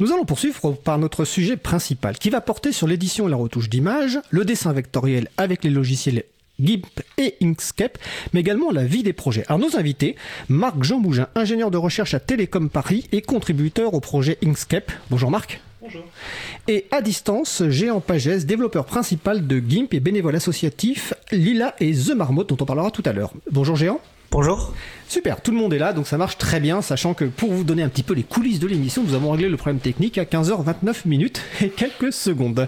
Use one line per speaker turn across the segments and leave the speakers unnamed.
Nous allons poursuivre par notre sujet principal qui va porter sur l'édition et la retouche d'images, le dessin vectoriel avec les logiciels GIMP et Inkscape, mais également la vie des projets. Alors nos invités, Marc Jean Bougin, ingénieur de recherche à Télécom Paris et contributeur au projet Inkscape. Bonjour Marc.
Bonjour.
Et à distance, Géant Pagès, développeur principal de GIMP et bénévole associatif Lila et The Marmotte dont on parlera tout à l'heure. Bonjour Géant.
Bonjour.
Super, tout le monde est là, donc ça marche très bien, sachant que pour vous donner un petit peu les coulisses de l'émission, nous avons réglé le problème technique à 15h29 minutes et quelques secondes.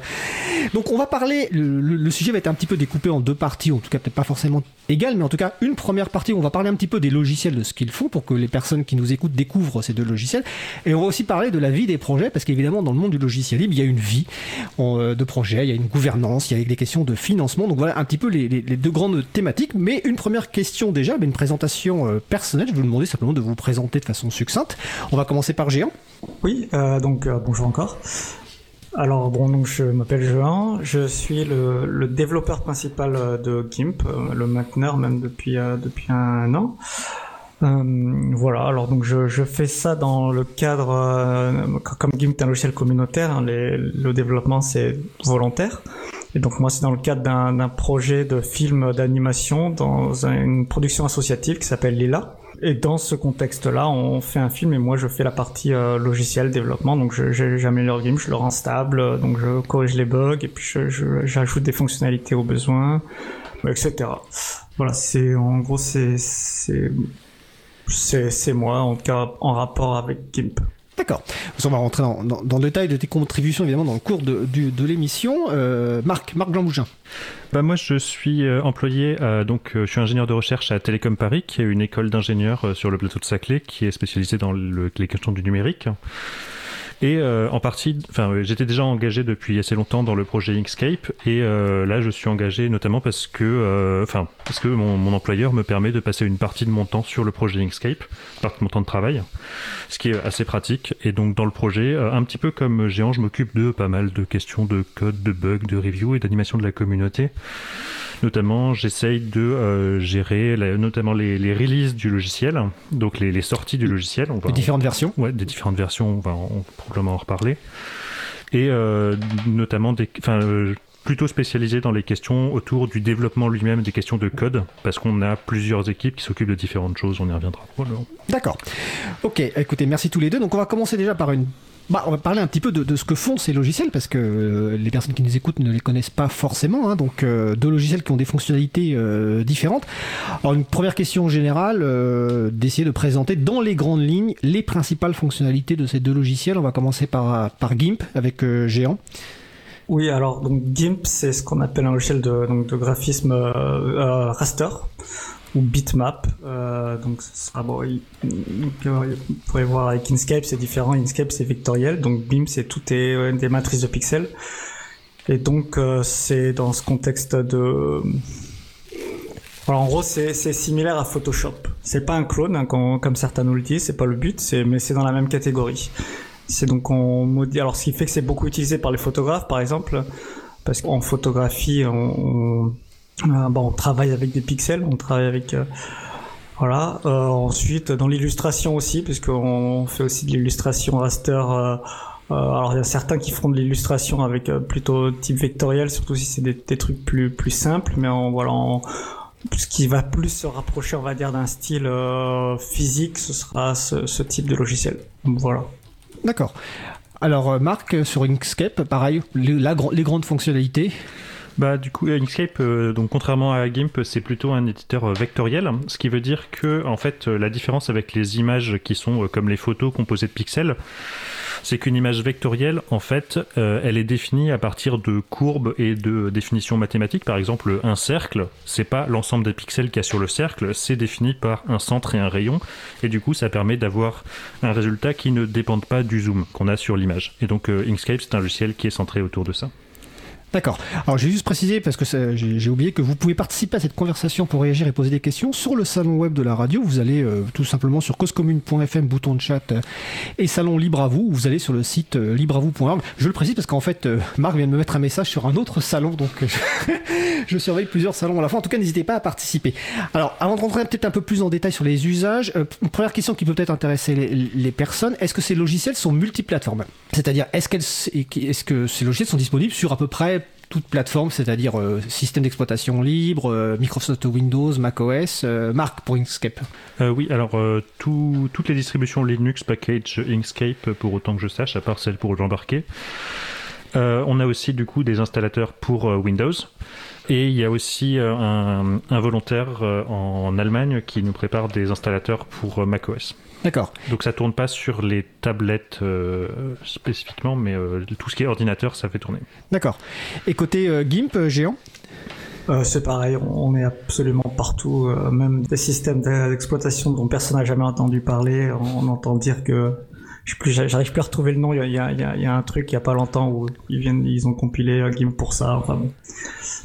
Donc on va parler, le, sujet va être un petit peu découpé en deux parties, en tout cas peut-être pas forcément égales, mais en tout cas une première partie où on va parler un petit peu des logiciels, de ce qu'ils font, pour que les personnes qui nous écoutent découvrent ces deux logiciels, et on va aussi parler de la vie des projets, parce qu'évidemment dans le monde du logiciel libre, il y a une vie euh, de projet, il y a une gouvernance, il y a des questions de financement, donc voilà un petit peu les, deux grandes thématiques, mais une première question déjà, une présentation euh, je vais vous demander simplement de vous présenter de façon succincte. On va commencer par Géant.
Oui, euh, donc euh, bonjour encore. Alors bon, donc je m'appelle Jean, je suis le, développeur principal euh, de GIMP, le mainteneur même depuis depuis un an. voilà, alors donc je, je, fais ça dans le cadre, comme GIMP est un logiciel communautaire, hein, le développement c'est volontaire. Et donc moi c'est dans le cadre d'un projet de film d'animation dans une production associative qui s'appelle Lila. Et dans ce contexte-là, on fait un film et moi je fais la partie euh, logiciel développement. Donc j'améliore le game, je le rends stable, donc je corrige les bugs et puis j'ajoute des fonctionnalités aux besoins, etc. Voilà, c'est en gros c'est c'est c'est moi en tout cas en rapport avec GIMP.
D'accord. On va rentrer dans, dans, le détail de tes contributions évidemment dans le cours de, de l'émission. Euh, Marc, Marc Jean
Bah moi je suis euh, employé, donc euh, je suis ingénieur de recherche à Télécom Paris, qui est une école d'ingénieurs sur le plateau de Saclay, qui est spécialisée dans les questions du numérique. Et euh, en partie, enfin, euh, j'étais déjà engagé depuis assez longtemps dans le projet Inkscape, et euh, là, je suis engagé notamment parce que, enfin, parce que mon, mon, employeur me permet de passer une partie de mon temps sur le projet Inkscape, partie de mon temps de travail, ce qui est assez pratique. Et donc, dans le projet, un petit peu comme Géant, je m'occupe de pas mal de questions de code, de bugs, de review et d'animation de la communauté. Notamment, j'essaye de euh, gérer notamment les, les, releases du logiciel, donc les, les sorties du logiciel.
On va, différentes versions
Ouais, des différentes versions, on va probablement en reparler. Et euh, notamment des, euh, plutôt spécialisé dans les questions autour du développement lui-même, des questions de code, parce qu'on a plusieurs équipes qui s'occupent de différentes choses, on y reviendra.
D'accord. Ok, écoutez, merci tous les deux. Donc on va commencer déjà par une bah, on va parler un petit peu de, ce que font ces logiciels parce que euh, les personnes qui nous écoutent ne les connaissent pas forcément. Hein, donc, euh, deux logiciels qui ont des fonctionnalités euh, différentes. Alors, une première question générale, d'essayer de présenter dans les grandes lignes les principales fonctionnalités de ces deux logiciels. On va commencer par, GIMP avec Géant.
Oui, alors donc GIMP, c'est ce qu'on appelle un logiciel de, donc, de graphisme raster ou bitmap. Euh, donc, ce sera bon. vous pourrez voir avec Inkscape, c'est différent. Inkscape, c'est vectoriel. Donc, BIM, c'est tout est euh, des matrices de pixels. Et donc, euh, c'est dans ce contexte de. Alors, en gros, c'est similaire à Photoshop. C'est pas un clone, hein, comme certains nous le disent. C'est pas le but, mais c'est dans la même catégorie. C'est donc on modifie. Alors, ce qui fait que c'est beaucoup utilisé par les photographes, par exemple, parce qu'en photographie, on bon, on travaille avec des pixels, on travaille avec euh, voilà. Euh, ensuite, dans l'illustration aussi, puisqu'on fait aussi de l'illustration raster. alors il y a certains qui font de l'illustration avec plutôt type vectoriel, surtout si c'est des, trucs plus plus simples. Mais en, voilà, ce qui va plus se rapprocher, on va dire, d'un style physique, ce sera ce, type de logiciel. Voilà.
D'accord. Alors Marc, sur Inkscape, pareil, les grandes fonctionnalités
bah, du coup, Inkscape, euh, donc contrairement à GIMP, c'est plutôt un éditeur euh, vectoriel, ce qui veut dire que, en fait, euh, la différence avec les images qui sont comme les photos composées de pixels, c'est qu'une image vectorielle, en fait, elle est définie à partir de courbes et de définitions mathématiques. Par exemple, un cercle, c'est pas l'ensemble des pixels qu'il y a sur le cercle, c'est défini par un centre et un rayon, et du coup, ça permet d'avoir un résultat qui ne dépend pas du zoom qu'on a sur l'image. Et donc, Inkscape, c'est un logiciel qui est centré autour de ça.
D'accord. Alors j'ai juste précisé parce que j'ai oublié que vous pouvez participer à cette conversation pour réagir et poser des questions sur le salon web de la radio. Vous allez euh, tout simplement sur causecommune.fm, bouton de chat euh, et salon libre à vous. Vous allez sur le site euh, libreavou.org. Je le précise parce qu'en fait Marc vient de me mettre un message sur un autre salon, donc je, surveille plusieurs salons à la fois. En tout cas, n'hésitez pas à participer. Alors avant de rentrer peut-être un peu plus en détail sur les usages, première question qui peut peut-être intéresser les, personnes est-ce que ces logiciels sont multiplateformes? C'est-à-dire est-ce, est-ce que ces logiciels sont disponibles sur à peu près toute plateforme, c'est-à-dire euh, système d'exploitation libre, euh, Microsoft Windows, macOS, euh, Marc pour Inkscape.
oui, alors toutes les distributions Linux package Inkscape, pour autant que je sache, à part celle pour l'embarquer. on a aussi du coup des installateurs pour Windows. Et il y a aussi un, un volontaire en Allemagne qui nous prépare des installateurs pour macOS.
D'accord.
Donc ça tourne pas sur les tablettes euh, spécifiquement, mais euh, tout ce qui est ordinateur, ça fait tourner.
D'accord. Et côté euh, GIMP géant?
C'est pareil, on est absolument partout, même des systèmes d'exploitation dont personne n'a jamais entendu parler. On entend dire que j'arrive plus à retrouver le nom. Il y a, il y a, il y a un truc il y a pas longtemps où ils viennent, ils ont compilé un pour ça. Enfin bon.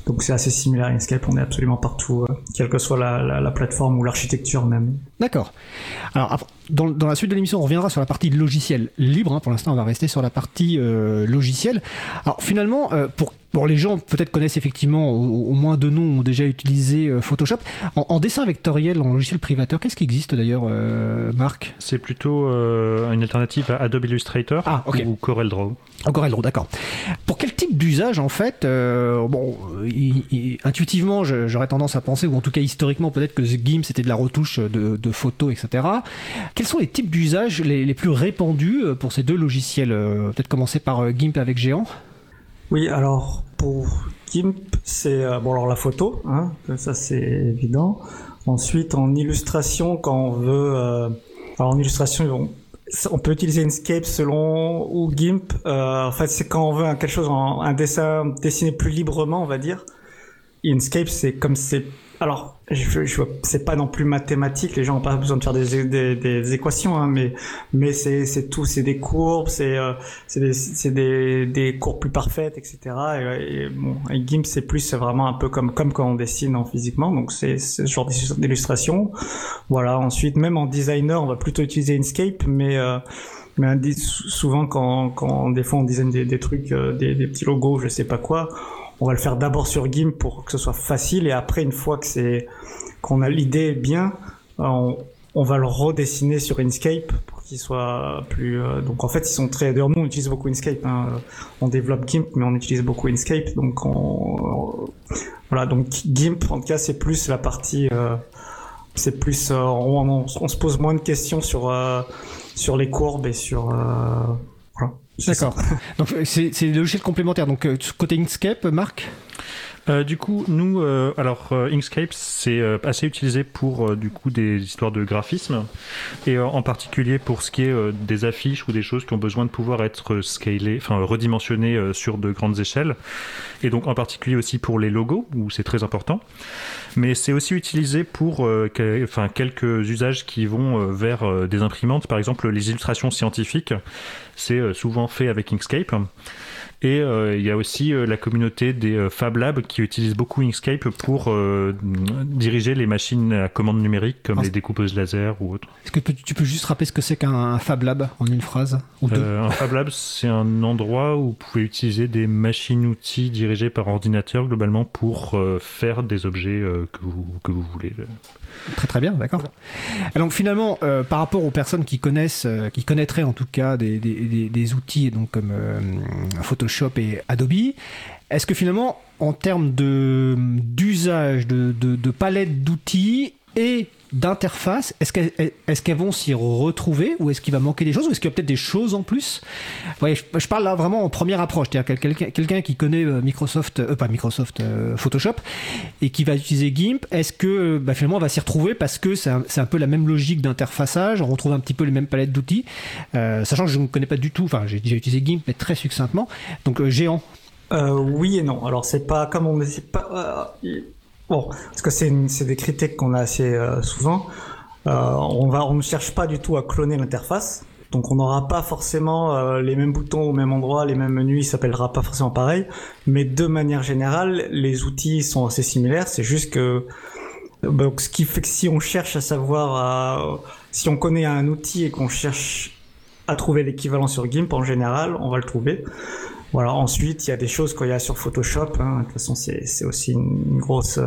Donc c'est assez similaire à Inkscape. On est absolument partout, euh, quelle que soit la, la, plateforme ou l'architecture même.
D'accord. Alors dans, dans, la suite de l'émission, on reviendra sur la partie logiciel libre. Hein. Pour l'instant, on va rester sur la partie euh, logiciel. Alors finalement, euh, pour Bon, les gens peut-être connaissent effectivement, au, moins deux noms ont déjà utilisé euh, Photoshop. En, dessin vectoriel, en logiciel privateur, qu'est-ce qui existe d'ailleurs, euh, Marc?
C'est plutôt euh, une alternative à Adobe Illustrator ah, ou CorelDRAW.
Oh, CorelDRAW, d'accord. Pour quel type d'usage, en fait Bon, intuitivement, j'aurais tendance à penser, ou en tout cas historiquement, peut-être que GIMP c'était de la retouche de, photos, etc. Quels sont les types d'usages les, plus répandus pour ces deux logiciels Peut-être commencer par GIMP avec Géant
oui, alors pour GIMP, c'est euh, la photo, hein, ça c'est évident. Ensuite, en illustration, quand on veut, euh, alors en illustration, on, peut utiliser Inkscape selon ou GIMP. Euh, en fait, c'est quand on veut quelque chose, un dessin dessiné plus librement, on va dire. Inkscape, c'est comme c'est alors, je, je, c'est pas non plus mathématique, les gens n'ont pas besoin de faire des, des, des équations, hein, mais, mais c'est, tout, c'est des courbes, c'est, euh, des, des, courbes plus parfaites, etc. Et, bon, GIMP, c'est plus c'est vraiment un peu comme, comme quand on dessine en physiquement, donc c'est, ce genre d'illustration. Voilà, ensuite, même en designer, on va plutôt utiliser Inkscape, mais, euh, mais souvent quand, quand des fois on design des, des trucs, euh, des, des petits logos, je sais pas quoi, on va le faire d'abord sur GIMP pour que ce soit facile et après une fois que c'est qu'on a l'idée bien, on, va le redessiner sur Inkscape pour qu'il soit plus. Euh, donc en fait, ils sont très. D'ailleurs, nous on utilise beaucoup Inkscape. Hein. On développe GIMP, mais on utilise beaucoup Inkscape. Donc on, voilà. Donc GIMP, en tout cas, c'est plus la partie. Euh, c'est plus. Euh, on, se pose moins de questions sur sur les courbes et sur.
D'accord. Donc c'est des logiciels complémentaires. Donc euh, côté Inkscape, Marc
euh, du coup, nous, euh, alors Inkscape, c'est assez utilisé pour du coup des histoires de graphisme et en particulier pour ce qui est des affiches ou des choses qui ont besoin de pouvoir être scalées, enfin redimensionnées sur de grandes échelles. Et donc en particulier aussi pour les logos où c'est très important. Mais c'est aussi utilisé pour enfin quelques usages qui vont vers des imprimantes, par exemple les illustrations scientifiques c'est euh, souvent fait avec Inkscape. Et euh, il y a aussi euh, la communauté des Fab Labs qui utilisent beaucoup Inkscape pour diriger les machines à commande numérique comme ah, les découpeuses laser ou autres.
Est-ce que tu peux juste rappeler ce que c'est qu'un Fab Lab en une phrase ou deux
Un Fab Lab, c'est un endroit où vous pouvez utiliser des machines-outils dirigées par ordinateur globalement pour faire des objets que, vous, que vous voulez.
Très très bien, d'accord. Donc finalement, euh, par rapport aux personnes qui connaissent, euh, qui connaîtraient en tout cas des, outils comme euh, Photoshop et Adobe, est-ce que finalement, en termes de d'usage, de, de, de palette d'outils et d'interface, est-ce qu'elles est qu'elles vont s'y retrouver ou est-ce qu'il va manquer des choses ou est-ce qu'il y a peut-être des choses en plus? Ouais, je, parle là vraiment en première approche, c'est-à-dire quelqu'un qui connaît euh, Microsoft, euh, pas Microsoft, euh, Photoshop et qui va utiliser GIMP, est-ce que bah, finalement on va s'y retrouver parce que c'est un, un, peu la même logique d'interfaçage, on retrouve un petit peu les mêmes palettes d'outils, sachant que je ne connais pas du tout, enfin j'ai déjà utilisé GIMP mais très succinctement, donc géant.
oui et non. Alors c'est pas comme on pas Bon, parce que c'est des critiques qu'on a assez euh, souvent. Euh, on ne cherche pas du tout à cloner l'interface. Donc on n'aura pas forcément euh, les mêmes boutons au même endroit, les mêmes menus, il s'appellera pas forcément pareil. Mais de manière générale, les outils sont assez similaires. C'est juste que ce qui fait que si on cherche à savoir, si on connaît un outil et qu'on cherche à trouver l'équivalent sur GIMP, en général, on va le trouver. Voilà. Ensuite, il y a des choses qu'il y a sur Photoshop. Hein. De toute façon, c'est aussi une grosse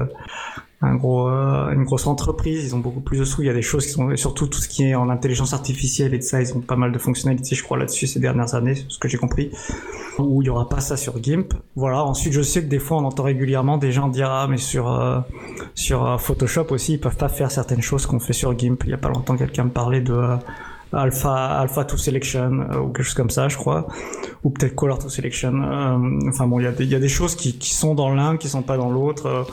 un gros, euh, une grosse entreprise, ils ont beaucoup plus de sous. Il y a des choses qui sont, surtout tout ce qui est en intelligence artificielle et de ça, ils ont pas mal de fonctionnalités, je crois, là-dessus ces dernières années, ce que j'ai compris. Où il y aura pas ça sur GIMP. Voilà. Ensuite, je sais que des fois, on entend régulièrement des gens dire ah mais sur euh, sur euh, Photoshop aussi, ils peuvent pas faire certaines choses qu'on fait sur GIMP. Il y a pas longtemps, quelqu'un me parlait de Alpha, Alpha to Selection ou quelque chose comme ça, je crois, ou peut-être Color to Selection. enfin bon, il y a des, y a des choses qui, qui sont dans l'un, qui sont pas dans l'autre.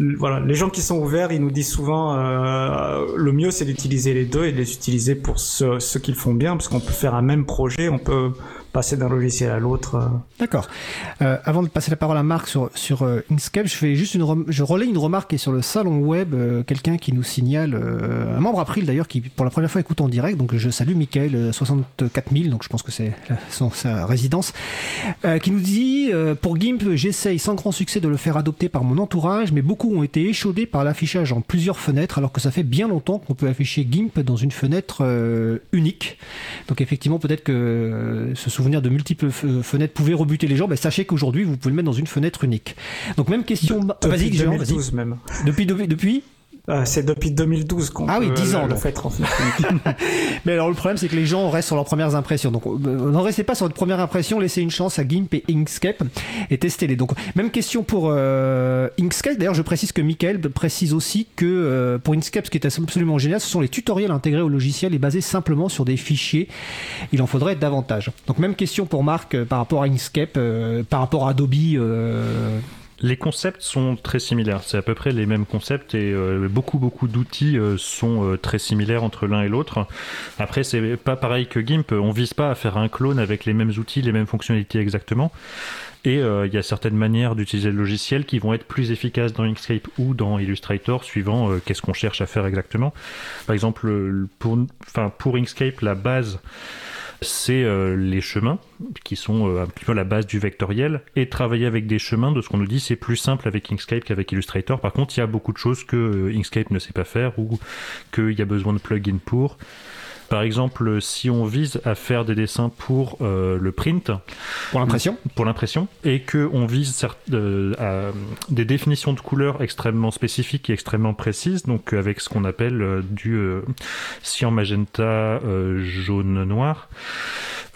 Voilà, les gens qui sont ouverts, ils nous disent souvent euh, le mieux c'est d'utiliser les deux et de les utiliser pour ce, ce qu'ils font bien, parce qu'on peut faire un même projet, on peut passer d'un logiciel à l'autre. Euh.
D'accord. Euh, avant de passer la parole à Marc sur, sur euh, Inkscape, je fais juste une je relais une remarque qui est sur le salon web, quelqu'un qui nous signale, un membre April d'ailleurs, qui pour la première fois écoute en direct, donc je salue Michael, 64 000, donc je pense que c'est sa résidence, qui nous dit, pour GIMP, j'essaye sans grand succès de le faire adopter par mon entourage, mais beaucoup ont été échaudés par l'affichage en plusieurs fenêtres, alors que ça fait bien longtemps qu'on peut afficher GIMP dans une fenêtre unique. Donc effectivement, peut-être que ce souvenir de multiples fenêtres pouvait rebuter les gens, ben, sachez qu'aujourd'hui, vous pouvez le mettre dans une fenêtre unique. Donc même question...
Vas-y, vas-y. même.
Depuis, depuis, depuis
euh, c'est depuis 2012 qu'on
ah oui, 10 ans,
le, fait
Mais alors le problème c'est que les gens restent sur leurs premières impressions. Donc euh, n'en restez pas sur votre première impression, laissez une chance à GIMP et Inkscape et testez-les. Donc même question pour euh, Inkscape. D'ailleurs je précise que Michael précise aussi que pour Inkscape ce qui est absolument génial, ce sont les tutoriels intégrés au logiciel et basés simplement sur des fichiers. Il en faudrait davantage. Donc même question pour Marc par rapport à Inkscape, par rapport à Adobe
les concepts sont très similaires. C'est à peu près les mêmes concepts et euh, beaucoup beaucoup d'outils euh, sont euh, très similaires entre l'un et l'autre. Après, c'est pas pareil que GIMP. On vise pas à faire un clone avec les mêmes outils, les mêmes fonctionnalités exactement. Et il y a certaines manières d'utiliser le logiciel qui vont être plus efficaces dans Inkscape ou dans Illustrator, suivant qu'est-ce qu'on cherche à faire exactement. Par exemple, pour, Inkscape, la base c'est euh, les chemins qui sont euh, un petit peu la base du vectoriel et travailler avec des chemins de ce qu'on nous dit c'est plus simple avec Inkscape qu'avec Illustrator. Par contre, il y a beaucoup de choses que euh, Inkscape ne sait pas faire ou qu'il y a besoin de plugins pour. Par exemple, si on vise à faire des dessins pour euh, le print,
pour l'impression,
pour l'impression, et que on vise euh, à des définitions de couleurs extrêmement spécifiques et extrêmement précises, donc avec ce qu'on appelle euh, du cyan magenta jaune noir.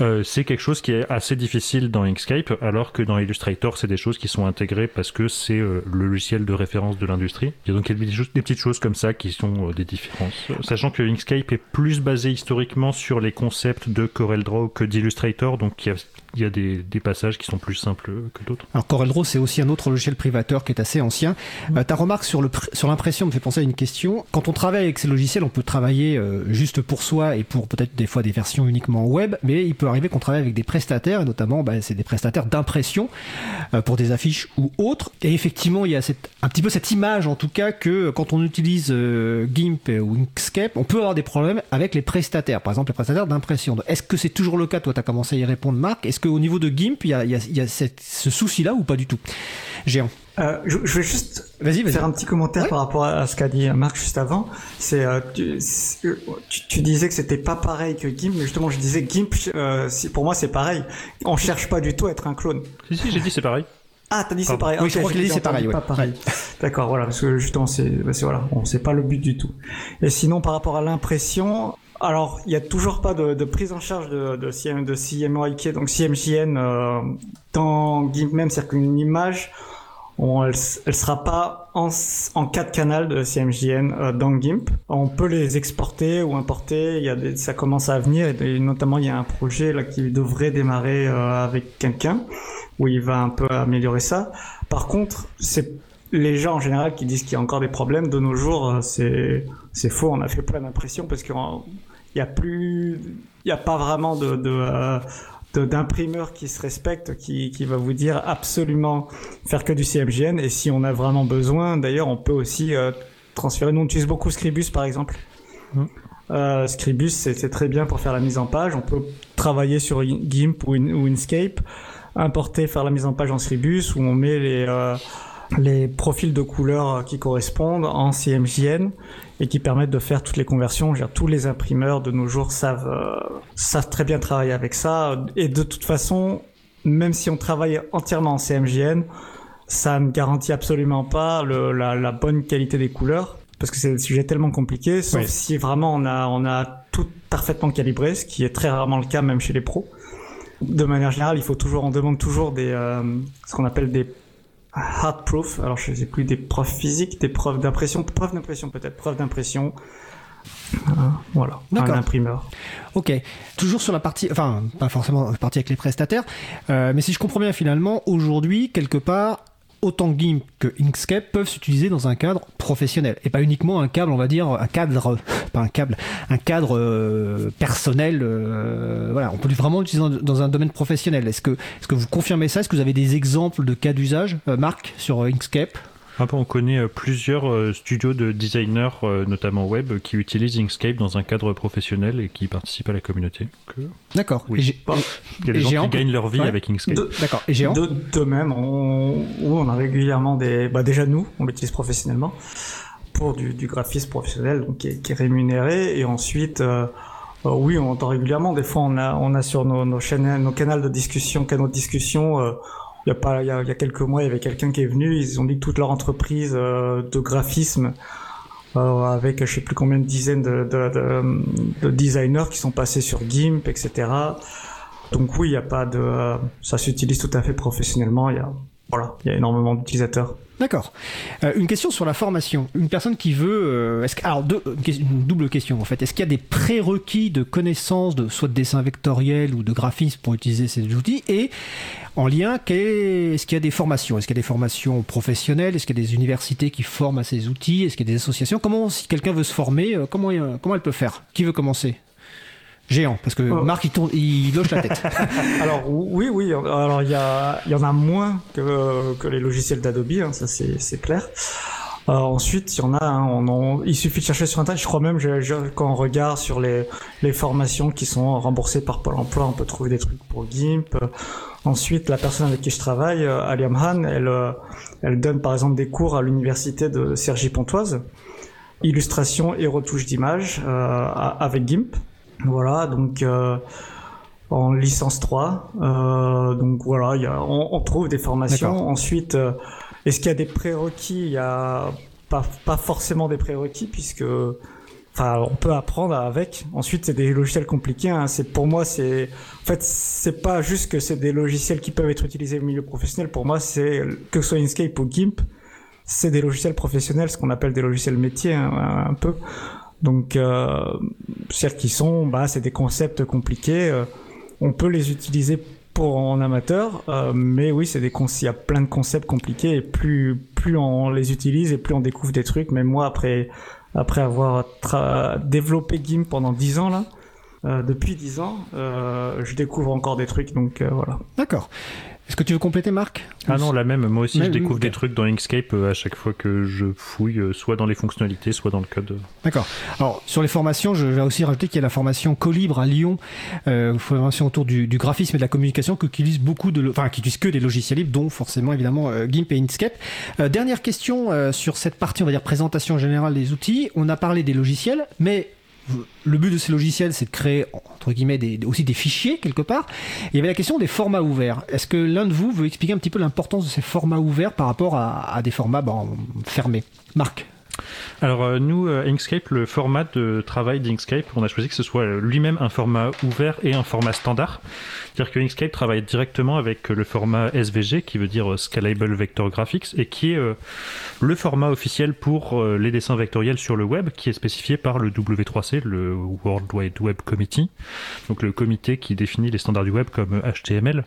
Euh, c'est quelque chose qui est assez difficile dans Inkscape, alors que dans Illustrator, c'est des choses qui sont intégrées parce que c'est euh, le logiciel de référence de l'industrie. Il y a donc des, des, petites choses comme ça qui sont euh, des différences. Sachant que Inkscape est plus basé historiquement sur les concepts de CorelDRAW que d'Illustrator, donc y a il y a des, des, passages qui sont plus simples que d'autres.
Alors CorelDRAW, c'est aussi un autre logiciel privateur qui est assez ancien. Euh, ta remarque sur, le, sur l'impression me fait penser à une question. Quand on travaille avec ces logiciels, on peut travailler euh, juste pour soi et pour peut-être des fois des versions uniquement web, mais il peut arriver qu'on travaille avec des prestataires, et notamment bah, c'est des prestataires d'impression euh, pour des affiches ou autres. Et effectivement, il y a cette, un petit peu cette image en tout cas que quand on utilise GIMP ou Inkscape, on peut avoir des problèmes avec les prestataires, par exemple les prestataires d'impression. Est-ce que c'est toujours le cas? Toi, tu as commencé à y répondre, Marc qu'au niveau de GIMP, il y a, ce souci-là ou pas du tout? Géant.
Euh, je, vais juste faire un petit commentaire par rapport à, ce qu'a dit Marc juste avant. C'est euh, tu, disais que c'était pas pareil que GIMP, mais justement je disais GIMP, euh, pour moi c'est pareil. On cherche pas du tout à être un clone.
Si si, j'ai dit c'est pareil.
Ah, t'as dit c'est pareil.
Oui, je crois qu'il dit c'est pareil.
Pas pareil. D'accord, voilà, parce que justement c'est, bah, voilà, on sait pas le but du tout. Et sinon par rapport à l'impression, alors, il n'y a toujours pas de, prise en charge de, de, CM, de CMYK, donc CMJN euh, dans GIMP même, c'est-à-dire qu'une image, elle, elle sera pas en, en 4 canaux de CMJN euh, dans GIMP. On peut les exporter ou importer, y a ça commence à venir, et, notamment il y a un projet là qui devrait démarrer euh, avec quelqu'un, où il va un peu améliorer ça. Par contre, c'est les gens en général qui disent qu'il y a encore des problèmes de nos jours, euh, c'est c'est faux. On a fait plein d'impressions parce que il y a plus, il y a pas vraiment de, euh, d'imprimeur qui se respecte, qui, qui va vous dire absolument faire que du CMGN. Et si on a vraiment besoin, d'ailleurs, on peut aussi euh, transférer. Nous, on utilise beaucoup Scribus, par exemple. Mmh. Euh, Scribus, c'est très bien pour faire la mise en page. On peut travailler sur GIMP ou, Inkscape, importer, faire la mise en page en Scribus, où on met les, euh, les profils de couleurs qui correspondent en CMJN et qui permettent de faire toutes les conversions. tous les imprimeurs de nos jours savent, euh, savent très bien travailler avec ça. Et de toute façon, même si on travaille entièrement en CMJN, ça ne garantit absolument pas le, la, la bonne qualité des couleurs parce que c'est un sujet tellement compliqué, sauf si vraiment on a, on a tout parfaitement calibré, ce qui est très rarement le cas même chez les pros. De manière générale, il faut toujours, on demande toujours des, euh, ce qu'on appelle des hard proof. Alors je sais plus des preuves physiques, des preuves d'impression, preuves d'impression peut-être, preuves d'impression. Euh, voilà, un imprimeur.
Ok, toujours sur la partie, enfin pas forcément la partie avec les prestataires, euh, mais si je comprends bien finalement, aujourd'hui quelque part, autant GIMP que Inkscape peuvent s'utiliser dans un cadre professionnel et pas uniquement un cadre, on va dire un cadre, pas un câble, un cadre euh, personnel. Euh, voilà, on peut vraiment l'utiliser dans, un domaine professionnel. Est-ce que, est-ce que vous confirmez ça? Est-ce que vous avez des exemples de cas d'usage, euh, Marc, sur Inkscape?
On connaît euh, plusieurs euh, studios de designers, euh, notamment web, qui utilisent Inkscape dans un cadre professionnel et qui participent à la communauté.
D'accord.
Il y a des gens qui gagnent leur vie avec Inkscape.
D'accord. Et Géant
de, même, on, on a régulièrement des... Bah déjà nous, on l'utilise professionnellement pour du, graphisme professionnel donc qui, est, rémunéré. Et ensuite... oui, on entend régulièrement. Des fois, on a, on a sur nos, nos chaînes, nos canaux de discussion, canaux de discussion, il y a pas il y a, il y a quelques mois il y avait quelqu'un qui est venu ils ont dit que toute leur entreprise euh, de graphisme euh, avec je sais plus combien de dizaines de, de, de, de, designers qui sont passés sur GIMP etc donc oui il y a pas de ça s'utilise tout à fait professionnellement il y a voilà il y a énormément d'utilisateurs
D'accord. Euh, une question sur la formation. Une personne qui veut. Euh, est-ce alors, deux, une double question en fait. Est-ce qu'il y a des prérequis de connaissance de soit de dessin vectoriel ou de graphisme pour utiliser ces outils? Et en lien, est-ce qu'il y a des formations? Est-ce qu'il y a des formations professionnelles? Est-ce qu'il y a des universités qui forment à ces outils? Est-ce qu'il y a des associations? Comment, si quelqu'un veut se former, euh, comment, comment elle peut faire? Qui veut commencer? Géant parce que oh. Marc il tourne il loge la tête.
alors oui oui alors il y a il y en a moins que que les logiciels d'Adobe hein, ça c'est c'est clair. Euh, ensuite, il y en a, hein, on, il suffit de chercher sur Internet. Je crois même, quand on regarde sur les, les formations qui sont remboursées par Pôle emploi, on peut trouver des trucs pour GIMP. Ensuite, la personne avec qui je travaille, euh, Aliam Han, elle, euh, elle donne par exemple des cours à l'université de Cergy-Pontoise, illustration et retouche d'image euh, avec GIMP. Voilà, donc euh, en licence 3. Euh, donc voilà, y a, on, on, trouve des formations. Ensuite, euh, est-ce qu'il y a des prérequis? Il y a pas, pas forcément des prérequis puisque enfin on peut apprendre avec ensuite c'est des logiciels compliqués hein. c'est pour moi c'est en fait c'est pas juste que c'est des logiciels qui peuvent être utilisés au milieu professionnel pour moi c'est que ce soit Inkscape ou GIMP c'est des logiciels professionnels ce qu'on appelle des logiciels métiers hein, un peu donc, euh, qui sont, bah, c'est des concepts compliqués. Euh, on peut les utiliser pour en amateur, euh, mais oui, c'est des il y a plein de concepts compliqués et plus plus on les utilise et plus on découvre des trucs. Même moi, après après avoir développé GIMP pendant 10 ans là, euh, depuis 10 ans, euh, je découvre encore des trucs, donc euh, voilà.
D'accord. Est-ce que tu veux compléter, Marc
Ah non, la même. Moi aussi, je découvre des trucs dans Inkscape euh, à chaque fois que je fouille, euh, soit dans les fonctionnalités, soit dans le code.
D'accord. Alors, sur les formations, je vais aussi rajouter qu'il y a la formation Colibre à Lyon, euh, formation autour du, du, graphisme et de la communication, qui utilise beaucoup de, enfin, qui utilise que des logiciels libres, dont forcément, évidemment, euh, GIMP et Inkscape. Euh, dernière question sur cette partie, on va dire présentation générale des outils. On a parlé des logiciels, mais le but de ces logiciels, c'est de créer entre guillemets aussi des fichiers quelque part. il y avait la question des formats ouverts. Est-ce que l'un de vous veut expliquer un petit peu l'importance de ces formats ouverts par rapport à, des formats fermés? Marc
alors euh, nous, euh, Inkscape, le format de travail d'Inkscape, on a choisi que ce soit lui-même un format ouvert et un format standard. C'est-à-dire que Inkscape travaille directement avec le format SVG, qui veut dire Scalable Vector Graphics, et qui est euh, le format officiel pour les dessins vectoriels sur le web, qui est spécifié par le W3C, le World Wide Web Committee, donc le comité qui définit les standards du web comme HTML.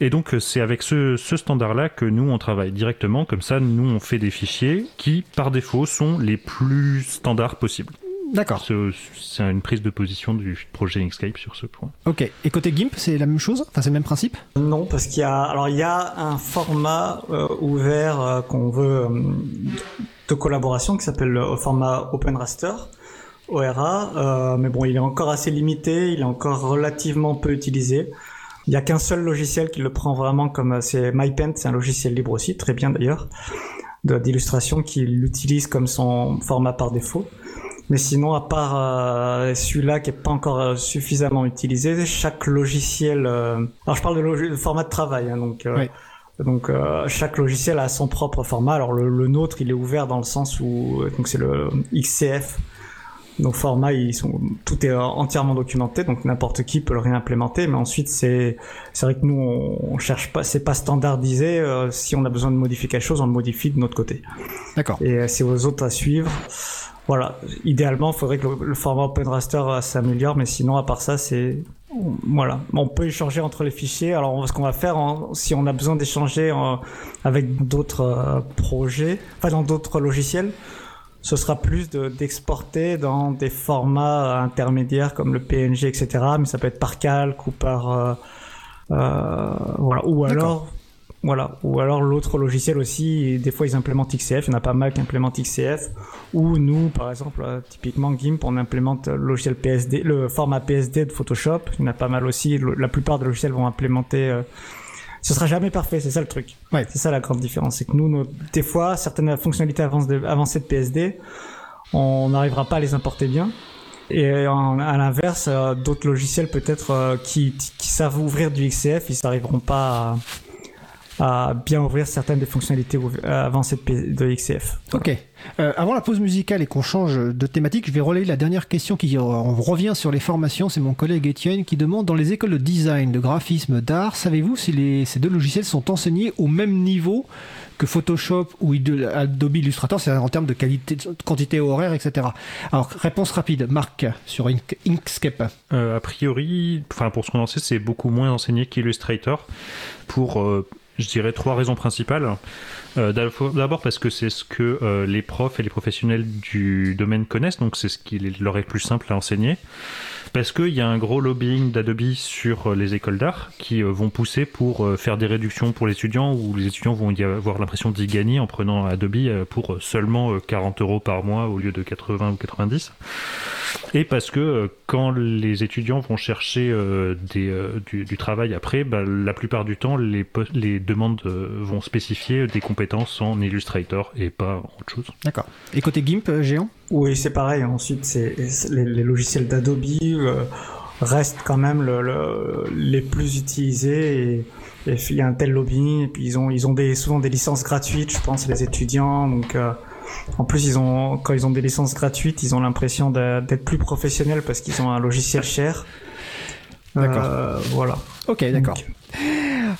Et donc c'est avec ce, ce standard-là que nous on travaille directement, comme ça nous on fait des fichiers qui par défaut sont les plus standards possibles.
D'accord.
C'est une prise de position du projet Inkscape sur ce point.
Ok. Et côté GIMP, c'est la même chose? Enfin, c'est le même principe?
Non, parce qu'il y a, alors il y a un format euh, ouvert euh, qu'on veut euh, de collaboration qui s'appelle le format Open Raster ORA, mais bon, il est encore assez limité, il est encore relativement peu utilisé. Il n'y a qu'un seul logiciel qui le prend vraiment comme c'est MyPaint, c'est un logiciel libre aussi, très bien d'ailleurs, d'illustration qui l'utilise comme son format par défaut. Mais sinon, à part euh, celui-là qui est pas encore euh, suffisamment utilisé, chaque logiciel. Euh, alors, je parle de, format de travail, hein, donc. Donc chaque logiciel a son propre format. Alors le, nôtre, il est ouvert dans le sens où donc c'est le XCF. Nos formats, ils sont tout est entièrement documenté, donc n'importe qui peut le réimplémenter. Mais ensuite, c'est c'est vrai que nous on, on cherche pas, c'est pas standardisé. si on a besoin de modifier quelque chose, on le modifie de notre côté.
D'accord.
Et c'est aux autres à suivre. Voilà, idéalement, il faudrait que le, format Open Raster euh, s'améliore, mais sinon, à part ça, c'est voilà, on peut échanger entre les fichiers. Alors, ce qu'on va faire, si on a besoin d'échanger avec d'autres euh, projets, enfin dans d'autres logiciels, ce sera plus d'exporter dans des formats intermédiaires comme le PNG, etc. Mais ça peut être par calque ou par euh, voilà, ou alors voilà. Ou alors l'autre logiciel aussi, des fois ils implémentent XCF, il y en a pas mal qui implémentent XCF. Ou nous, par exemple, euh, typiquement GIMP, on implémente le logiciel PSD, le format PSD de Photoshop. Il y en a pas mal aussi. La plupart des logiciels vont implémenter. Euh, ce sera jamais parfait, c'est ça le truc.
Ouais.
C'est ça la grande différence. C'est que nous, des fois, certaines fonctionnalités avancées de PSD, on n'arrivera pas à les importer bien. Et à l'inverse, euh, d'autres logiciels peut-être qui, qui, savent ouvrir du XCF, ils n'arriveront pas à à bien ouvrir certaines des fonctionnalités avancées de XCF.
Ok. Euh, avant la pause musicale et qu'on change de thématique, je vais relayer la dernière question qui revient sur les formations. C'est mon collègue Étienne qui demande dans les écoles de design, de graphisme, d'art, savez-vous si les, ces deux logiciels sont enseignés au même niveau que Photoshop ou Adobe Illustrator, c'est en termes de qualité, de quantité horaire, etc. Alors, réponse rapide, Marc, sur Inkscape.
Euh, a priori, enfin pour ce qu'on en sait, c'est beaucoup moins enseigné qu'Illustrator pour euh, je dirais trois raisons principales. Euh, d'abord parce que c'est ce que euh, les profs et les professionnels du domaine connaissent, donc c'est ce qui leur est plus simple à enseigner parce qu'il y a un gros lobbying d'Adobe sur euh, les écoles d'art qui vont pousser pour faire des réductions pour les étudiants où les étudiants vont y avoir l'impression d'y gagner en prenant Adobe pour seulement 40 euros par mois au lieu de 80 ou 90. Et parce que quand les étudiants vont chercher des, du, travail après, bah, la plupart du temps, les, les demandes vont spécifier des compétences en Illustrator et pas autre chose.
D'accord. Et côté GIMP, géant?
Oui, c'est pareil. Ensuite, c'est les, logiciels d'Adobe euh, restent quand même le, les plus utilisés et, il y a un tel lobby. Et puis ils ont ils ont des souvent des licences gratuites, je pense, les étudiants. Donc euh, en plus, ils ont quand ils ont des licences gratuites, ils ont l'impression d'être plus professionnels parce qu'ils ont un logiciel cher.
D'accord.
Euh, voilà.
Ok, d'accord.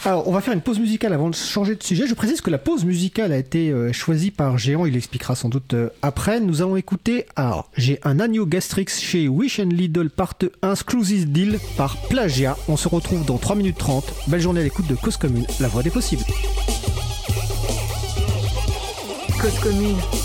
Alors, on va faire une pause musicale avant de changer de sujet. Je précise que la pause musicale a été euh, choisie par Géant, il expliquera sans doute euh, après. Nous allons écouter, alors, j'ai un agneau Gastrix chez Wish and Lidl part 1 Exclusive Deal par Plagia. On se retrouve dans 3 minutes 30. Belle journée à l'écoute de Cause Commune, la voix des possibles.
Cause Commune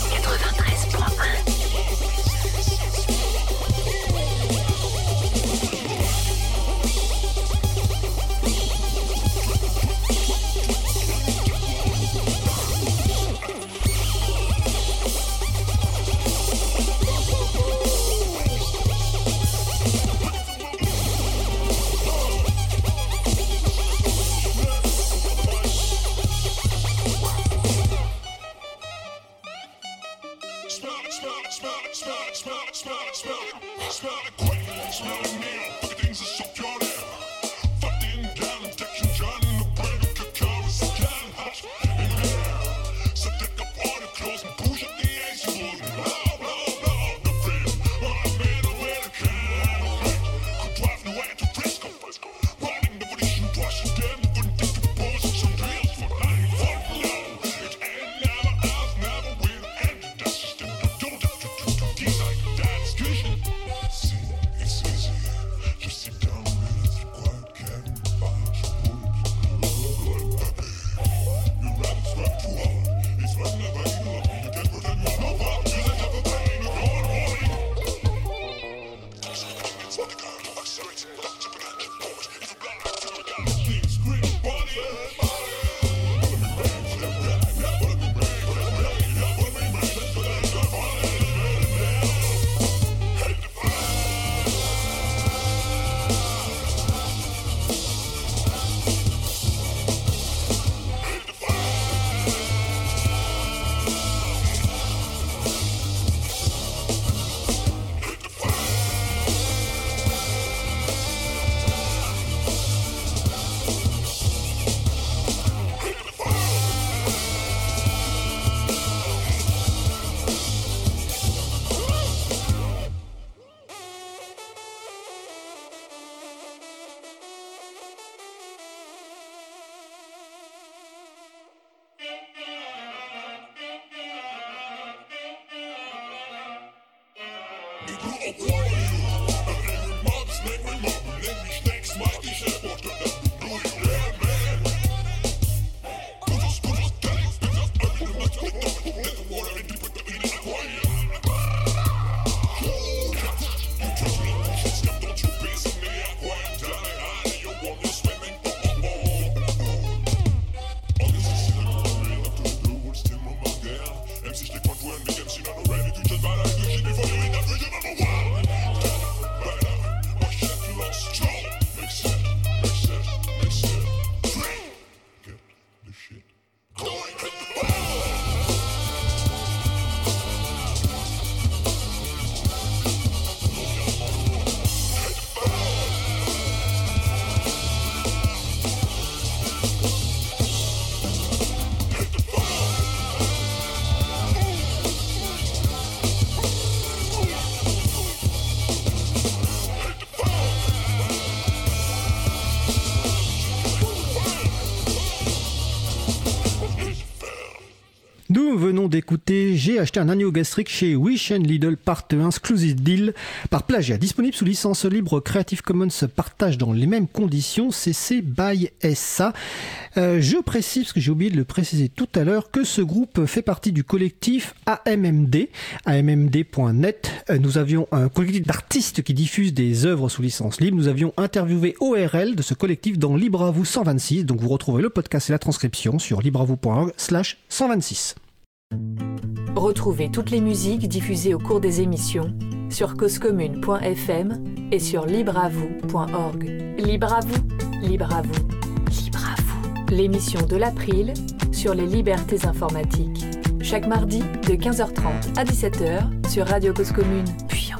Nous venons d'écouter J'ai acheté un agneau gastrique chez Wish and Lidl Part 1 Exclusive Deal par plagiat. Disponible sous licence libre Creative Commons partage dans les mêmes conditions CC by SA. Euh, je précise, parce que j'ai oublié de le préciser tout à l'heure, que ce groupe fait partie du collectif AMMD, ammd.net. Euh, nous avions un collectif d'artistes qui diffusent des œuvres sous licence libre. Nous avions interviewé ORL de ce collectif dans vous 126. Donc vous retrouvez le podcast et la transcription sur libreavou.org slash 126.
Retrouvez toutes les musiques diffusées au cours des émissions sur causecommune.fm et sur libreavoue.org. Libre à vous, libre à vous, libre à vous. L'émission de l'April sur les libertés informatiques. Chaque mardi de 15h30 à 17h sur Radio Cause Commune, puis en podcast.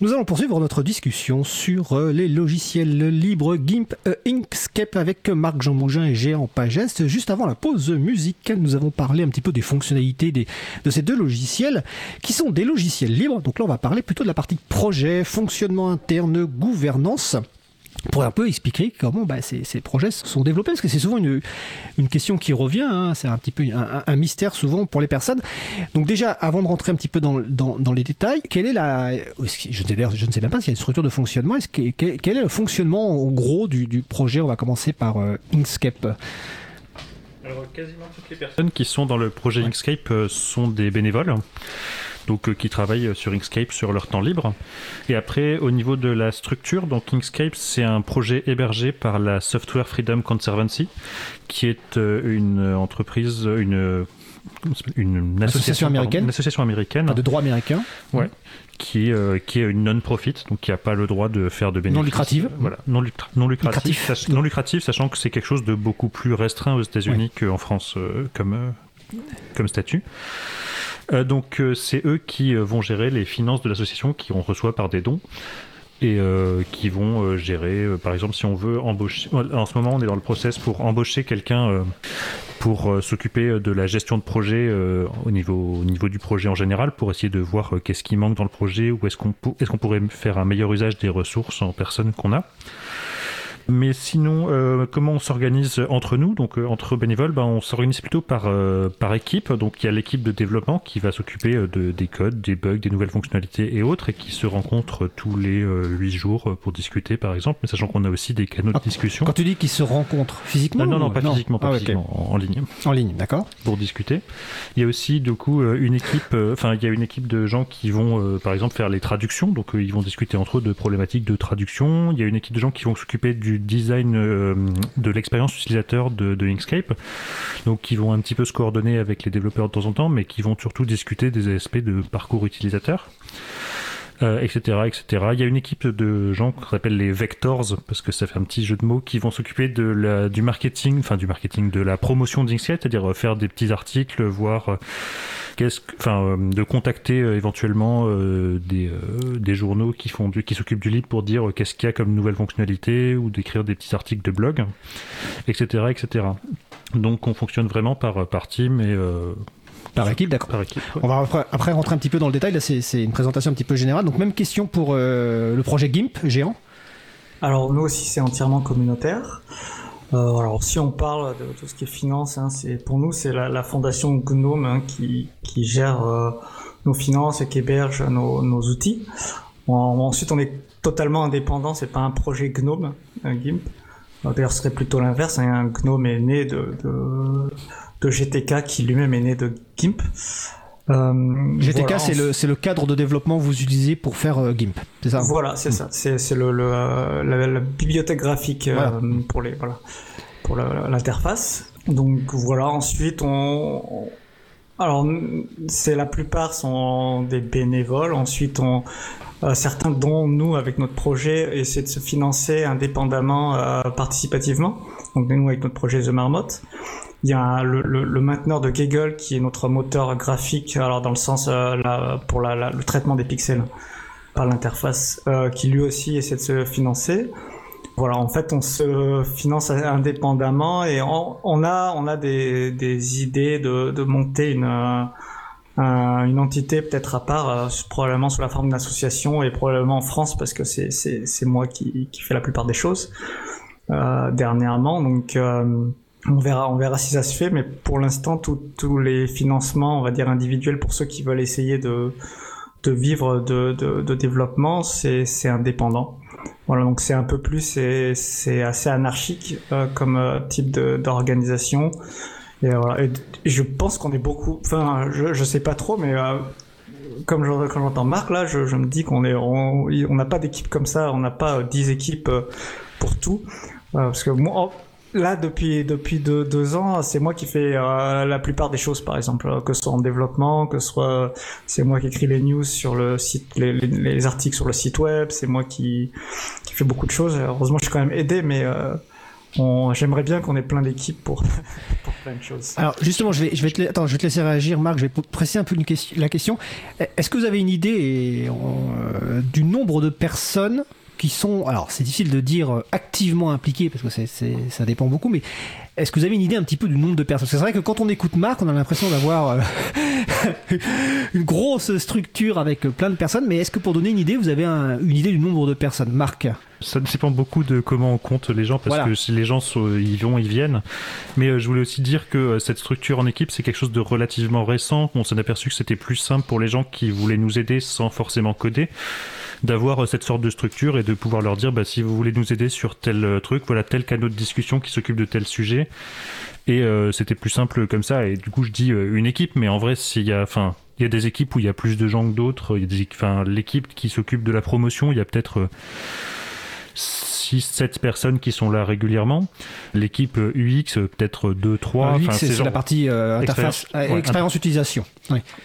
Nous allons poursuivre notre discussion sur euh, les logiciels libres GIMP euh, Inkscape avec Marc Jean Mougin et Géant Pageste. Juste avant la pause musicale, nous avons parlé un petit peu des fonctionnalités de ces deux logiciels qui sont des logiciels libres. Donc là, on va parler plutôt de la partie projet, fonctionnement interne, gouvernance pour un peu expliquer comment bah, ces, ces, projets sont développés, parce que c'est souvent une, question qui revient, hein, c'est un petit peu un, mystère souvent pour les personnes. Donc déjà, avant de rentrer un petit peu dans, les détails, quelle est la, je, je ne sais même pas s'il y a une structure de fonctionnement, quel, est le fonctionnement en gros du, projet? On va commencer par euh, Inkscape.
Alors, quasiment toutes les personnes qui sont dans le projet. Inkscape euh, sont des bénévoles donc euh, qui travaillent sur Inkscape sur leur temps libre. Et après, au niveau de la structure, donc Inkscape, c'est un projet hébergé par la Software Freedom Conservancy, qui est euh, une entreprise, une une
association américaine,
pardon, une association américaine
de droit américain,
ouais, qui euh, qui est une non-profit, donc qui n'a pas le droit de faire de bénéfices.
Non lucrative.
Voilà, non, non lucratif, lucratif. Sach non lucratif, sachant que c'est quelque chose de beaucoup plus restreint aux États-Unis ouais. qu'en France euh, comme euh, comme statut. Euh, donc euh, c'est eux qui euh, vont gérer les finances de l'association qui on reçoit par des dons et euh, qui vont gérer, par exemple, si on veut embaucher. En ce moment, on est dans le process pour embaucher quelqu'un pour s'occuper de la gestion de projet au niveau au niveau du projet en général, pour essayer de voir qu'est-ce qui manque dans le projet ou est-ce qu'on est-ce qu'on pourrait faire un meilleur usage des ressources en personnes qu'on a. Mais sinon, euh, comment on s'organise entre nous Donc euh, entre bénévoles, ben, on s'organise plutôt par, euh, par équipe. Donc il y a l'équipe de développement qui va s'occuper de, des codes, des bugs, des nouvelles fonctionnalités et autres, et qui se rencontre tous les huit jours pour discuter, par exemple. Mais sachant qu'on a aussi des canaux de discussion.
Quand tu dis qu'ils se rencontrent physiquement
Non, non, non pas non? physiquement, pas ah, physiquement okay. en, en, ligne.
En ligne, d'accord.
Pour discuter. Il y a aussi du coup une équipe. Enfin, il y a une équipe de gens qui vont, par exemple, faire les traductions. Donc ils vont discuter entre eux de problématiques de traduction. Il y a une équipe de gens qui vont s'occuper du design euh, de l'expérience utilisateur de, de, Inkscape, donc qui vont un petit peu se coordonner avec les développeurs de temps en temps, mais qui vont surtout discuter des aspects de parcours utilisateur. Euh, etc., etc. Il y a une équipe de gens qu'on appelle les vectors, parce que ça fait un petit jeu de mots, qui vont s'occuper de la, du marketing, enfin du marketing, de la promotion d'Inkscape, c'est-à-dire faire des petits articles, voir euh, qu'est-ce, enfin, euh, de contacter euh, éventuellement euh, des, des journaux qui font, qui s'occupent du livre pour dire qu'est-ce qu'il y a comme nouvelle fonctionnalité, ou d'écrire des petits articles de blog, etc., etc. Donc on fonctionne vraiment par, par team et
par équipe, d'accord. Ouais. On va après, après, rentrer un petit peu dans le détail. Là, c'est une présentation un petit peu générale. Donc, même question pour euh, le projet GIMP géant.
Alors, nous aussi, c'est entièrement communautaire. Euh, alors, si on parle de tout ce qui est finance, hein, c'est pour nous, c'est la, la, fondation Gnome hein, qui, qui gère euh, nous finance et qui héberge nos, nos outils. ensuite, on est totalement indépendant. C'est pas un projet GNOME, un GIMP. D'ailleurs, ce serait plutôt l'inverse. Hein. Un GNOME est né de, de, de GTK qui lui-même est né de GIMP.
Euh, GTK, c'est le, le cadre de développement que vous utilisez pour faire euh, GIMP, c'est ça?
Voilà, c'est ça. C'est le, le euh, la, bibliothèque graphique pour les voilà pour l'interface. Donc voilà. Ensuite, on, alors c'est la plupart sont des bénévoles. Ensuite, on certains dont nous avec notre projet essaient de se financer indépendamment participativement. Donc nous avec notre projet The Marmotte. Il y a le, le, le, mainteneur de Gaggle qui est notre moteur graphique, alors dans le sens euh, pour la, le traitement des pixels par l'interface, euh, qui lui aussi essaie de se financer. Voilà, en fait, on se finance indépendamment et on, on a on a des, des idées de, de monter une euh, une entité peut-être à part, euh, probablement sous la forme d'une association et probablement en France parce que c'est c'est moi qui qui fais la plupart des choses dernièrement. Donc on verra, on verra si ça se fait, mais pour l'instant, tous les financements, on va dire individuels pour ceux qui veulent essayer de, de vivre de, de, de développement, c'est indépendant. Voilà, donc c'est un peu plus, c'est assez anarchique euh, comme euh, type d'organisation. Et, voilà. et, je pense qu'on est beaucoup, enfin, je, je sais pas trop, mais euh, comme j'entends Marc là, je, je, me dis qu'on est, on n'a pas d'équipe comme ça, on n'a pas 10 équipes pour tout. parce que moi, Là, depuis depuis deux, ans, c'est moi qui fais euh, la plupart des choses, par exemple, que ce soit en développement, que ce soit c'est moi qui écris les news sur le site, les, les, articles sur le site web, c'est moi qui qui fais beaucoup de choses. Heureusement, je suis quand même aidé, mais euh, J'aimerais bien qu'on ait plein d'équipes pour, pour plein de choses.
Alors justement, je vais, je vais, te, je vais te laisser réagir, Marc. Je vais presser un peu la question. Est-ce que vous avez une idée euh, du nombre de personnes qui sont, alors c'est difficile de dire euh, activement impliqués parce que ça dépend beaucoup, mais est-ce que vous avez une idée un petit peu du nombre de personnes? C'est vrai que quand on écoute Marc, on a l'impression d'avoir euh, une grosse structure avec plein de personnes, mais est-ce que pour donner une idée, vous avez une idée du nombre de personnes? Marc.
Ça dépend beaucoup de comment on compte les gens, parce que si les gens sont, ils vont, ils viennent. Mais euh, je voulais aussi dire que cette structure en équipe, c'est quelque chose de relativement récent. On s'en a aperçu que c'était plus simple pour les gens qui voulaient nous aider sans forcément coder d'avoir euh, cette sorte de structure et de pouvoir leur dire bah, si vous voulez nous aider sur tel euh, truc, voilà tel canot de discussion qui s'occupe de tel sujet. Et euh, c'était plus simple comme ça. Et du coup, je dis une équipe, mais en vrai, s'il y a, enfin, il y a des équipes où il y a plus de gens que d'autres. Il y a des, l'équipe qui s'occupe de la promotion, il y a peut-être 6-7 personnes qui sont là régulièrement. L'équipe UX, peut-être 2-3.
UX, c'est la partie euh, interface, expérience, utilisation.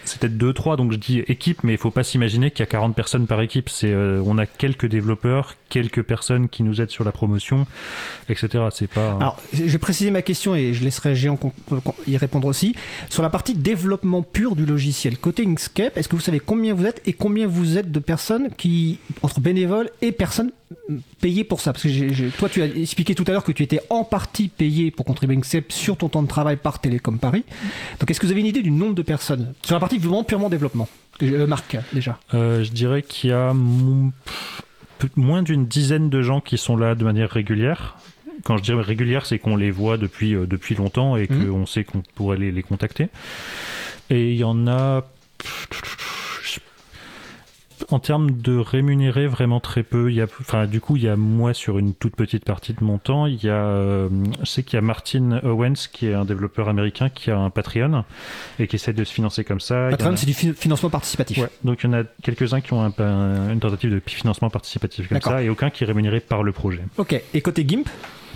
C'est peut-être 2-3, donc je dis équipe, mais il faut pas s'imaginer qu'il y a 40 personnes par équipe. C'est, euh, on a quelques développeurs, quelques personnes qui nous aident sur la promotion, etc. C'est pas.
Alors, je vais préciser ma question et je laisserai Géant y répondre aussi. Sur la partie développement pur du logiciel, côté Inkscape, est-ce que vous savez combien vous êtes et combien vous êtes de personnes qui, entre bénévoles et personnes payées pour ça Parce que toi, tu as expliqué tout à l'heure que tu étais en partie payé pour contribuer Inkscape sur ton temps de travail par Télécom Paris. Donc, est-ce que vous avez une idée du nombre de personnes sur la partie vraiment purement développement euh, Marc, déjà?
Euh, je dirais qu'il y a moins d'une dizaine de gens qui sont là de manière régulière. Quand je dis régulière, c'est qu'on les voit depuis, euh, depuis longtemps et mmh. qu'on sait qu'on pourrait les, les contacter. Et il y en a en termes de rémunérer vraiment très peu. Il y a, enfin, du coup, il y a moi sur une toute petite partie de mon temps. Il y a, euh, je sais qu'il y a Martin Owens qui est un développeur américain qui a un Patreon et qui essaie de se financer comme ça.
Patreon, c'est du financement participatif.
Donc il y en a quelques-uns qui ont un, une tentative de financement participatif comme ça et aucun qui est rémunéré par le projet.
Ok. Et côté GIMP,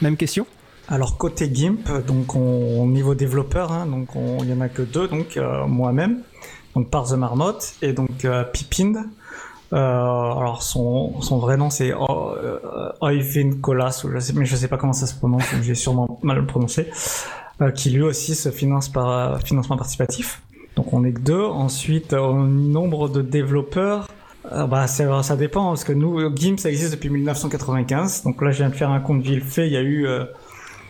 même question?
Alors côté GIMP, donc on, niveau développeur, hein, donc il y en a que deux, donc euh, moi-même, donc par The Marmotte et donc euh, Pipind, euh, alors son, son vrai nom c'est Oyvind euh, Kolas, je sais, mais je sais pas comment ça se prononce, j'ai sûrement mal prononcé, euh, qui lui aussi se finance par euh, financement participatif. Donc on est que deux. Ensuite, au nombre de développeurs, bah ça, ça dépend parce que nous GIMP ça existe depuis 1995. Donc là je viens de faire un compte vite fait, il y a eu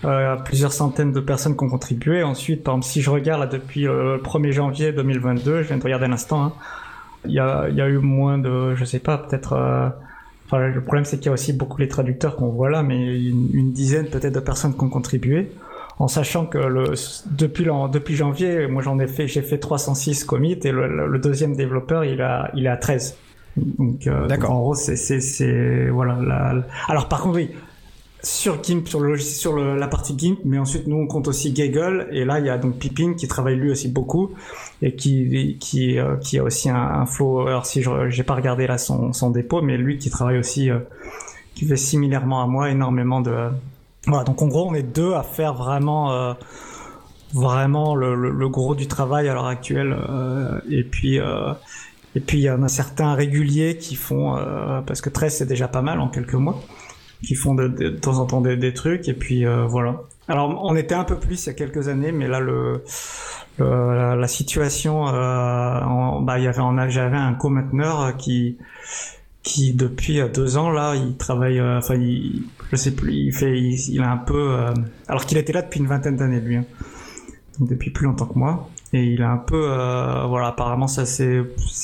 euh, plusieurs centaines de personnes qui ont contribué. Ensuite, par exemple, si je regarde là depuis le 1er janvier 2022, je viens de regarder un instant, hein, il y a, y a eu moins de, je sais pas, peut-être. Euh, enfin, le problème c'est qu'il y a aussi beaucoup les traducteurs qu'on voit là, mais une, dizaine peut-être de personnes qui ont contribué. en sachant que le, depuis, depuis janvier, moi j'en ai fait, j'ai fait 306 commits et le, deuxième développeur il a, il est à 13. Donc, euh, D'accord. en gros, c'est, c'est, c'est, voilà. La, alors par contre, oui, sur sur le sur la partie GIMP, mais ensuite nous on compte aussi Gaggle et là il y a donc Pippin qui travaille lui aussi beaucoup et qui qui euh, qui a aussi un, un, flow. Alors si je j'ai pas regardé là son son dépôt, mais lui qui travaille aussi, euh, qui fait similairement à moi énormément de voilà, donc en gros, on est deux à faire vraiment, euh, vraiment le, gros du travail à l'heure actuelle. Et puis, et puis il y en a certains réguliers qui font, parce que 13 c'est déjà pas mal en quelques mois, qui font de, de, temps en temps des, des trucs. Et puis euh, voilà. Alors on était un peu plus il y a quelques années, mais là le, la, la, situation, en, bah il y avait, j'avais un co-mainteneur qui qui depuis deux ans là, il travaille, enfin il je sais plus, il fait, il, a un peu, euh, alors qu'il était là depuis une vingtaine d'années lui, hein. depuis plus longtemps que moi, et il a un peu, euh, voilà, apparemment ça c'est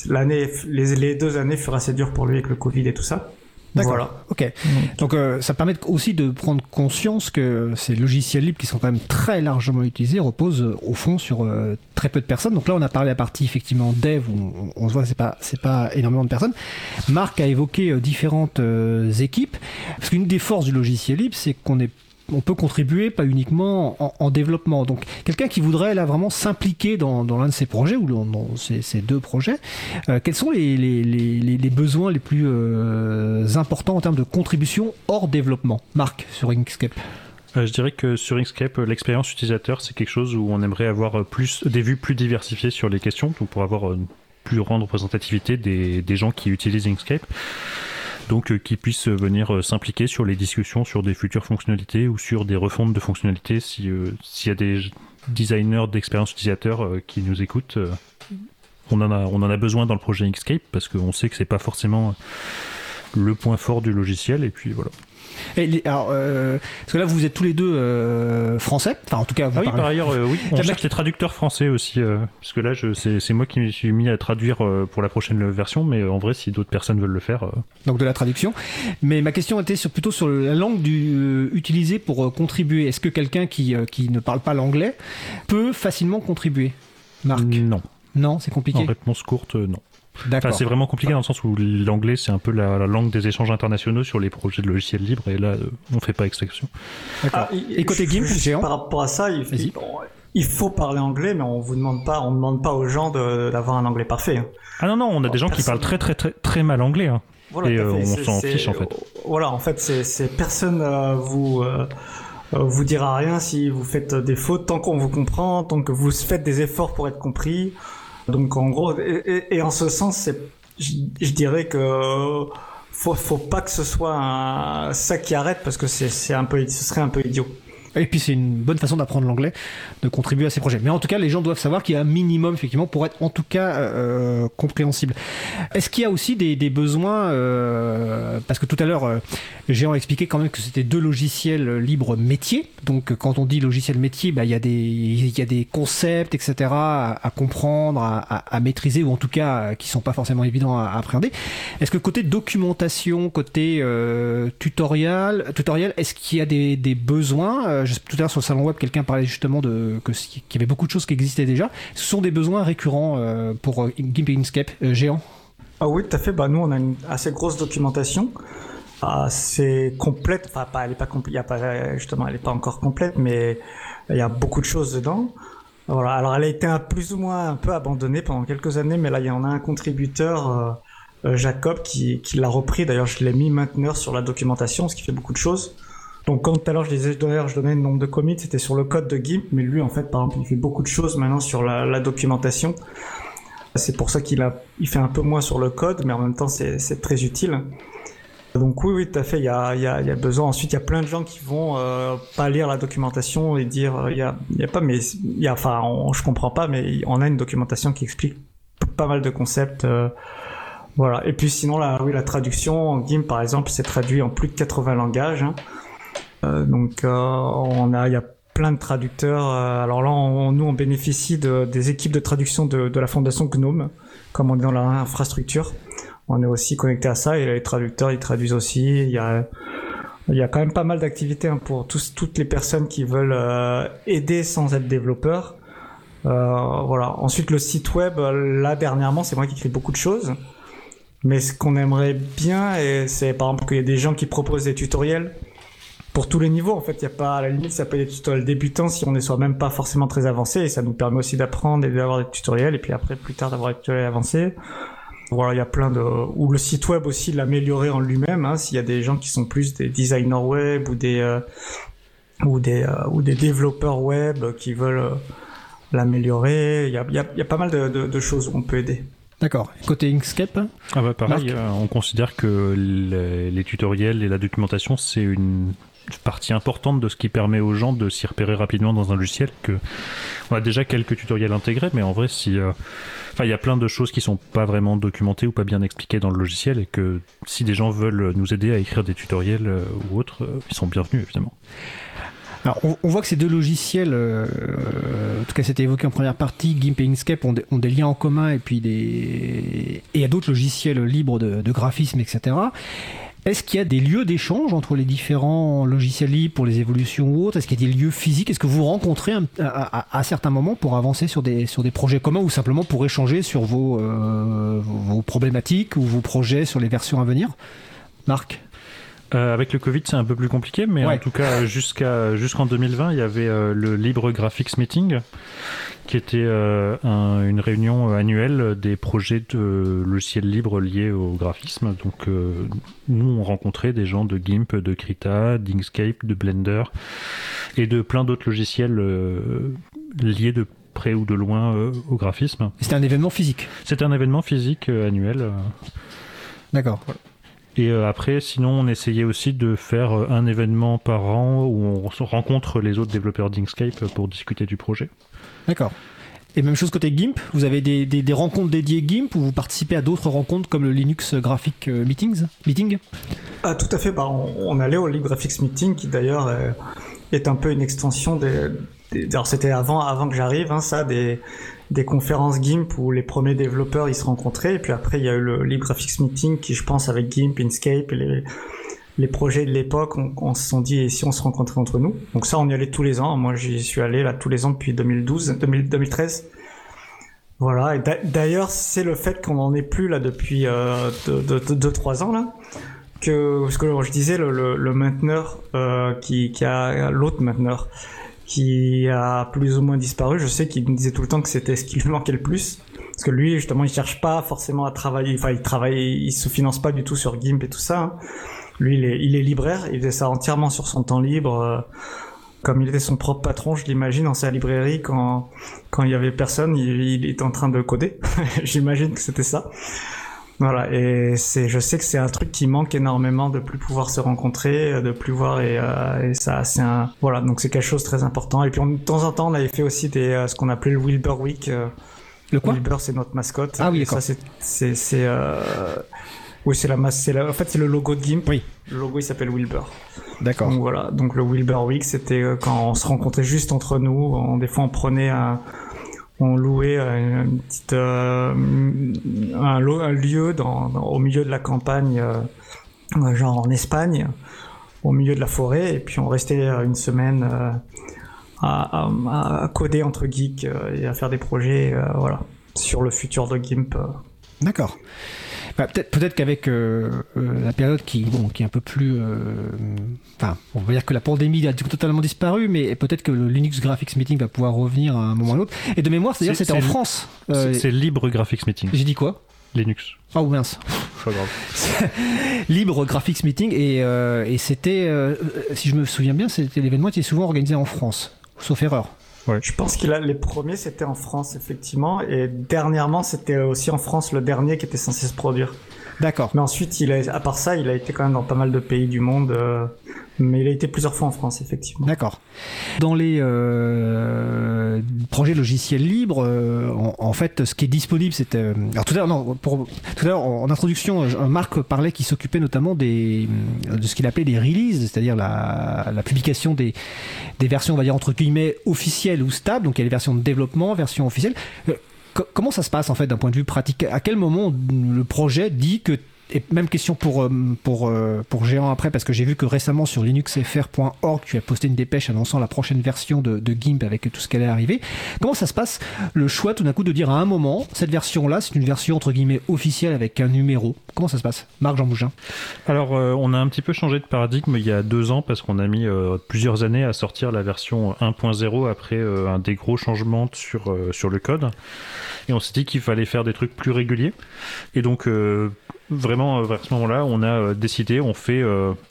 l'année, les deux années furent assez dures pour lui avec le Covid et tout ça.
D'accord. Voilà. Ok. Donc euh, ça permet aussi de prendre conscience que ces logiciels libres qui sont quand même très largement utilisés reposent euh, au fond sur euh, très peu de personnes. Donc là on a parlé à la partie effectivement dev où on, se voit c'est pas c'est pas énormément de personnes. Marc a évoqué différentes équipes parce qu'une des forces du logiciel libre c'est qu'on est on peut contribuer, pas uniquement en, développement. Donc, quelqu'un qui voudrait là vraiment s'impliquer dans, l'un de ces projets ou dans, ces, deux projets, euh, quels sont les, besoins les plus euh, importants en termes de contribution hors développement? Marc, sur Inkscape.
Euh, je dirais que sur Inkscape, l'expérience utilisateur, c'est quelque chose où on aimerait avoir plus des vues plus diversifiées sur les questions, donc pour avoir une plus grande représentativité des, des gens qui utilisent Inkscape donc euh, qui puissent venir euh, s'impliquer sur les discussions sur des futures fonctionnalités ou sur des refontes de fonctionnalités si euh, s'il y a des designers d'expérience utilisateur qui nous écoutent on en a on en a besoin dans le projet Inkscape parce qu'on sait que c'est pas forcément le point fort du logiciel et puis voilà
alors, euh, parce que là, vous êtes tous les deux euh, français. Enfin, en tout cas, vous
ah oui, par ailleurs, euh, oui. On cherche des traducteurs français aussi, parce que là, c'est moi qui me suis mis à traduire pour la prochaine version, mais en vrai, si d'autres personnes veulent le faire.
Donc de la traduction. Mais ma question était sur, plutôt sur la langue du, utilisée pour contribuer. Est-ce que quelqu'un qui, qui ne parle pas l'anglais peut facilement contribuer? Marc?
Non.
Non, c'est compliqué.
En réponse courte, non. Enfin, c'est vraiment compliqué dans le sens où l'anglais c'est un peu la, langue des échanges internationaux sur les projets de logiciels libres et là euh, on fait pas exception.
Ah, et côté GIMP, géant Par rapport à ça, il, il, faut parler anglais, mais on vous demande pas, on demande pas aux gens d'avoir un anglais parfait. Hein.
Ah non non, on a des gens qui parlent très très très très mal anglais. Hein. Voilà, et euh, on s'en fiche en fait.
Voilà, en fait, c'est personne euh, vous vous dira rien si vous faites des fautes tant qu'on vous comprend, tant que vous faites des efforts pour être compris. Donc en gros, et, en ce sens, c'est, je, dirais que faut, faut pas que ce soit ça qui arrête parce que c'est un peu, ce serait un peu idiot.
Et puis c'est une bonne façon d'apprendre l'anglais, de contribuer à ces projets. Mais en tout cas, les gens doivent savoir qu'il y a un minimum effectivement pour être en tout cas euh, compréhensible. Est-ce qu'il y a aussi des, besoins euh, Parce que tout à l'heure, euh, Géant a expliqué quand même que c'était deux logiciels libres métiers. Donc quand on dit logiciel métier, bah, il, y a des, concepts, etc. à, comprendre, à, maîtriser, ou en tout cas qui sont pas forcément évidents à, appréhender. Est-ce que côté documentation, côté euh, tutoriel, tutoriel est-ce qu'il y a des besoins euh, tout à l'heure sur le salon web, quelqu'un parlait justement de qu'il y avait beaucoup de choses qui existaient déjà. Ce sont des besoins récurrents euh, pour euh, GIMP Inkscape géant.
Ah oui, tout à fait. Bah nous, on a une assez grosse documentation assez complète. Enfin, pas, elle est pas complète. justement, elle est pas encore complète, mais il y a beaucoup de choses dedans. Voilà. Alors, elle a été un, plus ou moins un peu abandonnée pendant quelques années, mais là, il y en a un contributeur, Jacob, qui, qui l'a repris. D'ailleurs, je l'ai mis maintenant sur la documentation, ce qui fait beaucoup de choses. Donc quand tout à l'heure je disais d'ailleurs je donnais le nombre de commits, c'était sur le code de GIMP, mais lui en fait par exemple il fait beaucoup de choses maintenant sur la, la documentation. C'est pour ça qu'il a, il fait un peu moins sur le code, mais en même temps c'est, très utile. Donc oui, oui, tout à fait. Il y a, il y a, il y a besoin. Ensuite, il y a plein de gens qui vont euh, pas lire la documentation et dire euh, il y a, il y a pas, mais il y a, enfin, je comprends pas, mais on a une documentation qui explique pas mal de concepts. Euh, voilà. Et puis sinon, là, oui, la traduction en GIMP, par exemple, c'est traduit en plus de 80 langages. Hein. Euh, donc euh, on a, il y a plein de traducteurs. Euh, alors là, nous, on bénéficie de, des équipes de traduction de, la fondation Gnome, comme on est dans l'infrastructure. On est aussi connecté à ça et les traducteurs, ils traduisent aussi. Il y a il y a quand même pas mal d'activités hein, pour toutes les personnes qui veulent aider sans être développeurs. Voilà. Ensuite, le site web, là dernièrement, c'est moi qui écris beaucoup de choses. Mais ce qu'on aimerait bien, c'est par exemple qu'il y ait des gens qui proposent des tutoriels pour tous les niveaux. En fait, il y a pas à la limite, ça peut être des tutoriels débutants si on n'est soit même pas forcément très avancé, et ça nous permet aussi d'apprendre et d'avoir des tutoriels, et puis après plus tard d'avoir des tutoriels avancés. Voilà, il y a plein de ou le site web aussi l'améliorer en lui-même. Hein, S'il y a des gens qui sont plus des designers web ou des euh, ou des euh, ou des développeurs web qui veulent euh, l'améliorer, il y a, y, a, y a, pas mal de, de, de choses où on peut aider.
D'accord. Côté Inkscape
ah bah Pareil, on considère que les, les, tutoriels et la documentation, c'est une partie importante de ce qui permet aux gens de s'y repérer rapidement dans un logiciel. Que on a déjà quelques tutoriels intégrés, mais en vrai, si euh, Enfin, il y a plein de choses qui sont pas vraiment documentées ou pas bien expliquées dans le logiciel et que si des gens veulent nous aider à écrire des tutoriels euh, ou autres, euh, ils sont bienvenus évidemment.
Alors, on, voit que ces deux logiciels, euh, en tout cas c'était évoqué en première partie, GIMP et Inkscape ont, des liens en commun et puis des et il y a d'autres logiciels libres de graphisme, etc. Est-ce qu'il y a des lieux d'échange entre les différents logiciels libres pour les évolutions ou autres? Est-ce qu'il y a des lieux physiques? Est-ce que vous rencontrez à, certains moments pour avancer sur des, sur des projets communs ou simplement pour échanger sur vos, euh, vos problématiques ou vos projets sur les versions à venir? Marc?
Euh, avec le Covid, c'est un peu plus compliqué, mais ouais. en tout cas, jusqu'à jusqu'en 2020, il y avait euh, le Libre Graphics Meeting, qui était euh, un, une réunion annuelle des projets de logiciels libres liés au graphisme. Donc, euh, nous, on rencontrait des gens de GIMP, de Krita, d'Inkscape, de Blender et de plein d'autres logiciels euh, liés de près ou de loin au graphisme.
C'était un événement physique
C'était un événement physique annuel.
D'accord.
Voilà. Et euh, après, sinon, on essayait aussi de faire euh, un événement par an où on rencontre les autres développeurs d'Inkscape pour discuter du projet.
D'accord. Et même chose côté GIMP, vous avez des, des, des rencontres dédiées GIMP ou vous participez à d'autres rencontres comme le Linux Graphic Meetings, Meeting?
Ah, Tout à fait, bah, on, on allait au LibGraphics Meeting qui d'ailleurs est, est un peu une extension des... des alors c'était avant, avant que j'arrive, hein, ça, des, des conférences GIMP où les premiers développeurs ils se rencontraient. Et puis après il y a eu le LibGraphics Meeting qui je pense avec GIMP, Inkscape et les, les projets de l'époque on, on, se sont dit et si on se rencontrait entre nous? Donc ça on y allait tous les ans. Moi j'y suis allé là tous les ans depuis 2012 2000, 2013 voilà. D'ailleurs c'est le fait qu'on en est plus là depuis 2-3 euh, ans là que ce que je disais le, le, le mainteneur euh, qui, qui a l'autre mainteneur qui a plus ou moins disparu. Je sais qu'il me disait tout le temps que c'était ce qui lui manquait le plus. Parce que lui, justement, il cherche pas forcément à travailler, enfin, il travaille, il se finance pas du tout sur GIMP et tout ça. Hein. Lui, il est, libraire, il faisait ça entièrement sur son temps libre. Euh, comme il était son propre patron, je l'imagine, dans sa librairie, quand, quand il y avait personne, il, il était en train de coder. j'imagine que c'était ça. Voilà, et c'est, je sais que c'est un truc qui manque énormément de plus pouvoir se rencontrer, de plus voir et, euh, et ça, c'est un, voilà, donc c'est quelque chose de très important. Et puis on, de temps en temps, on avait fait aussi des, euh, ce qu'on appelait le Wilbur Week. Euh,
le quoi?
Wilbur, c'est notre mascotte.
Ah oui,
d'accord. Ça, c'est, c'est, oui, c'est la masse, c'est la, en fait, c'est le logo de GIMP.
Oui.
Le logo, il s'appelle Wilbur.
D'accord.
Donc voilà, donc le Wilbur Week, c'était quand on se rencontrait juste entre nous. On, des fois, on prenait un on louait petite, euh, un, lieu dans, au milieu de la campagne, euh, genre en Espagne, au milieu de la forêt, et puis on restait une semaine euh, à, à, à, coder entre geeks et à faire des projets, voilà, sur le futur de GIMP.
D'accord. Bah, peut-être peut-être qu'avec euh, euh, la période qui bon qui est un peu plus euh, enfin on va dire que la pandémie a totalement disparu mais peut-être que le Linux Graphics Meeting va pouvoir revenir à un moment ou à l'autre et de mémoire c'est-à-dire c'était en France
c'est libre graphics meeting.
J'ai dit quoi?
Linux.
Oh mince.
Pas grave.
Libre graphics meeting et, euh, et c'était euh, si je me souviens bien c'était l'événement qui est souvent organisé en France sauf erreur
Je pense a les premiers c'était en France effectivement et dernièrement c'était aussi en France le dernier qui était censé se produire.
D'accord.
Mais ensuite il a à part ça il a été quand même dans pas mal de pays du monde euh, mais il a été plusieurs fois en France effectivement.
D'accord. Dans les euh, projets logiciels libres euh, en, en, fait ce qui est disponible c'est euh, alors tout à l'heure non pour tout à l'heure en, en, introduction Marc parlait qu'il s'occupait notamment des de ce qu'il appelait des releases c'est-à-dire la, la publication des des versions on va dire entre guillemets officielles ou stables donc il y a les versions de développement versions officielles comment ça se passe en fait d'un point de vue pratique? À quel moment le projet dit que et même question pour, pour, pour Géant après, parce que j'ai vu que récemment sur linuxfr.org, tu as posté une dépêche annonçant la prochaine version de, GIMP avec tout ce qu'elle est arrivée. Comment ça se passe le choix tout d'un coup de dire à un moment, cette version-là, c'est une version entre guillemets officielle avec un numéro Comment ça se passe Marc Jean Bougin
Alors, on a un petit peu changé de paradigme il y a deux ans parce qu'on a mis plusieurs années à sortir la version 1.0 après un des gros changements sur, sur le code. Et on s'est dit qu'il fallait faire des trucs plus réguliers. Et donc, euh, vraiment, euh, à ce moment-là, on a euh, décidé, on fait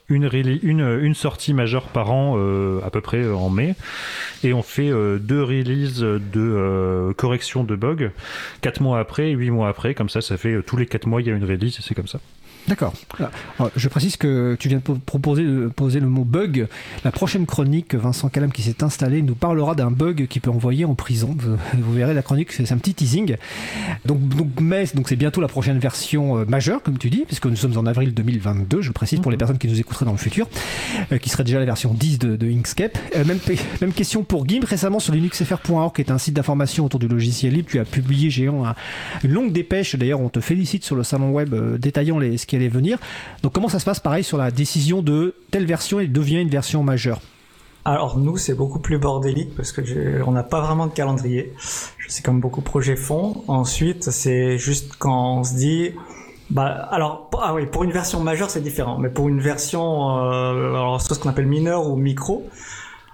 une, une, sortie majeure par an, à peu près en mai. Et on fait deux releases de correction de bugs, quatre mois après et huit mois après. Comme ça, ça fait tous les quatre mois, il y a une release et c'est comme ça.
D'accord. Je précise que tu viens de proposer de poser le mot bug. La prochaine chronique, Vincent Calam qui s'est installé, nous parlera d'un bug qui peut envoyer en prison. Vous verrez la chronique, c'est un petit teasing. Donc, donc mais donc c'est bientôt la prochaine version euh, majeure, comme tu dis, puisque nous sommes en avril 2022. Je précise pour les mhm. personnes qui nous écouteraient dans le futur, euh, qui serait déjà la version 10 de, Inkscape. Euh, même, même question pour Gimp. Récemment sur linuxfr.org, qui est un site d'information autour du logiciel libre, tu as publié géant une longue dépêche. D'ailleurs, on te félicite sur le salon web détaillant les allait venir. Donc comment ça se passe pareil sur la décision de telle version et devient une version majeure?
Alors nous c'est beaucoup plus bordélique parce que on n'a pas vraiment de calendrier. Je sais comme beaucoup de projets font. Ensuite c'est juste quand on se dit bah alors ah oui pour une version majeure c'est différent mais pour une version euh, alors ce qu'on appelle mineur ou micro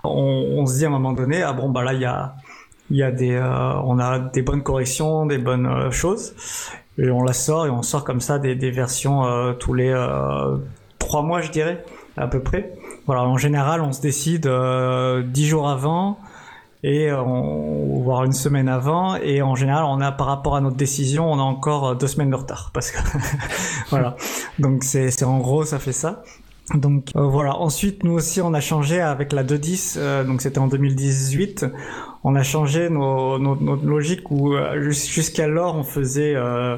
on, se dit à un moment donné ah bon bah là il y a il y a des euh, on a des bonnes corrections des bonnes euh, choses et on la sort et on sort comme ça des, versions euh, tous les euh, trois mois je dirais à peu près. Voilà en général on se décide euh, dix jours avant et on, voire une semaine avant. Et en général on a par rapport à notre décision on a encore deux semaines de retard parce que voilà. Donc c'est en gros ça fait ça donc voilà. Ensuite, nous aussi, on a changé avec la 2.10. Euh, donc c'était en 2018 on a changé nos, notre logique où euh, jusqu'alors on faisait euh,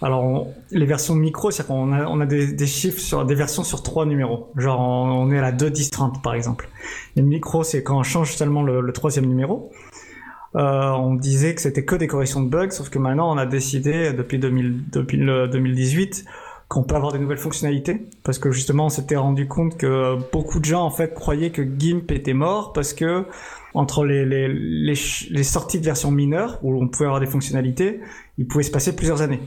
alors les versions micro, c'est-à-dire qu'on a, on a des, chiffres sur des versions sur trois numéros. Genre on, est à la 2 10 30 par exemple. Les micro, c'est quand on change seulement le, troisième numéro. Euh, on disait que c'était que des corrections de bugs, sauf que maintenant on a décidé depuis, 2000, depuis le 2018 qu'on peut avoir des nouvelles fonctionnalités parce que justement on s'était rendu compte que beaucoup de gens en fait croyaient que GIMP était mort parce que entre les, les, les, sorties de version mineure, où on pouvait avoir des fonctionnalités, il pouvait se passer plusieurs années.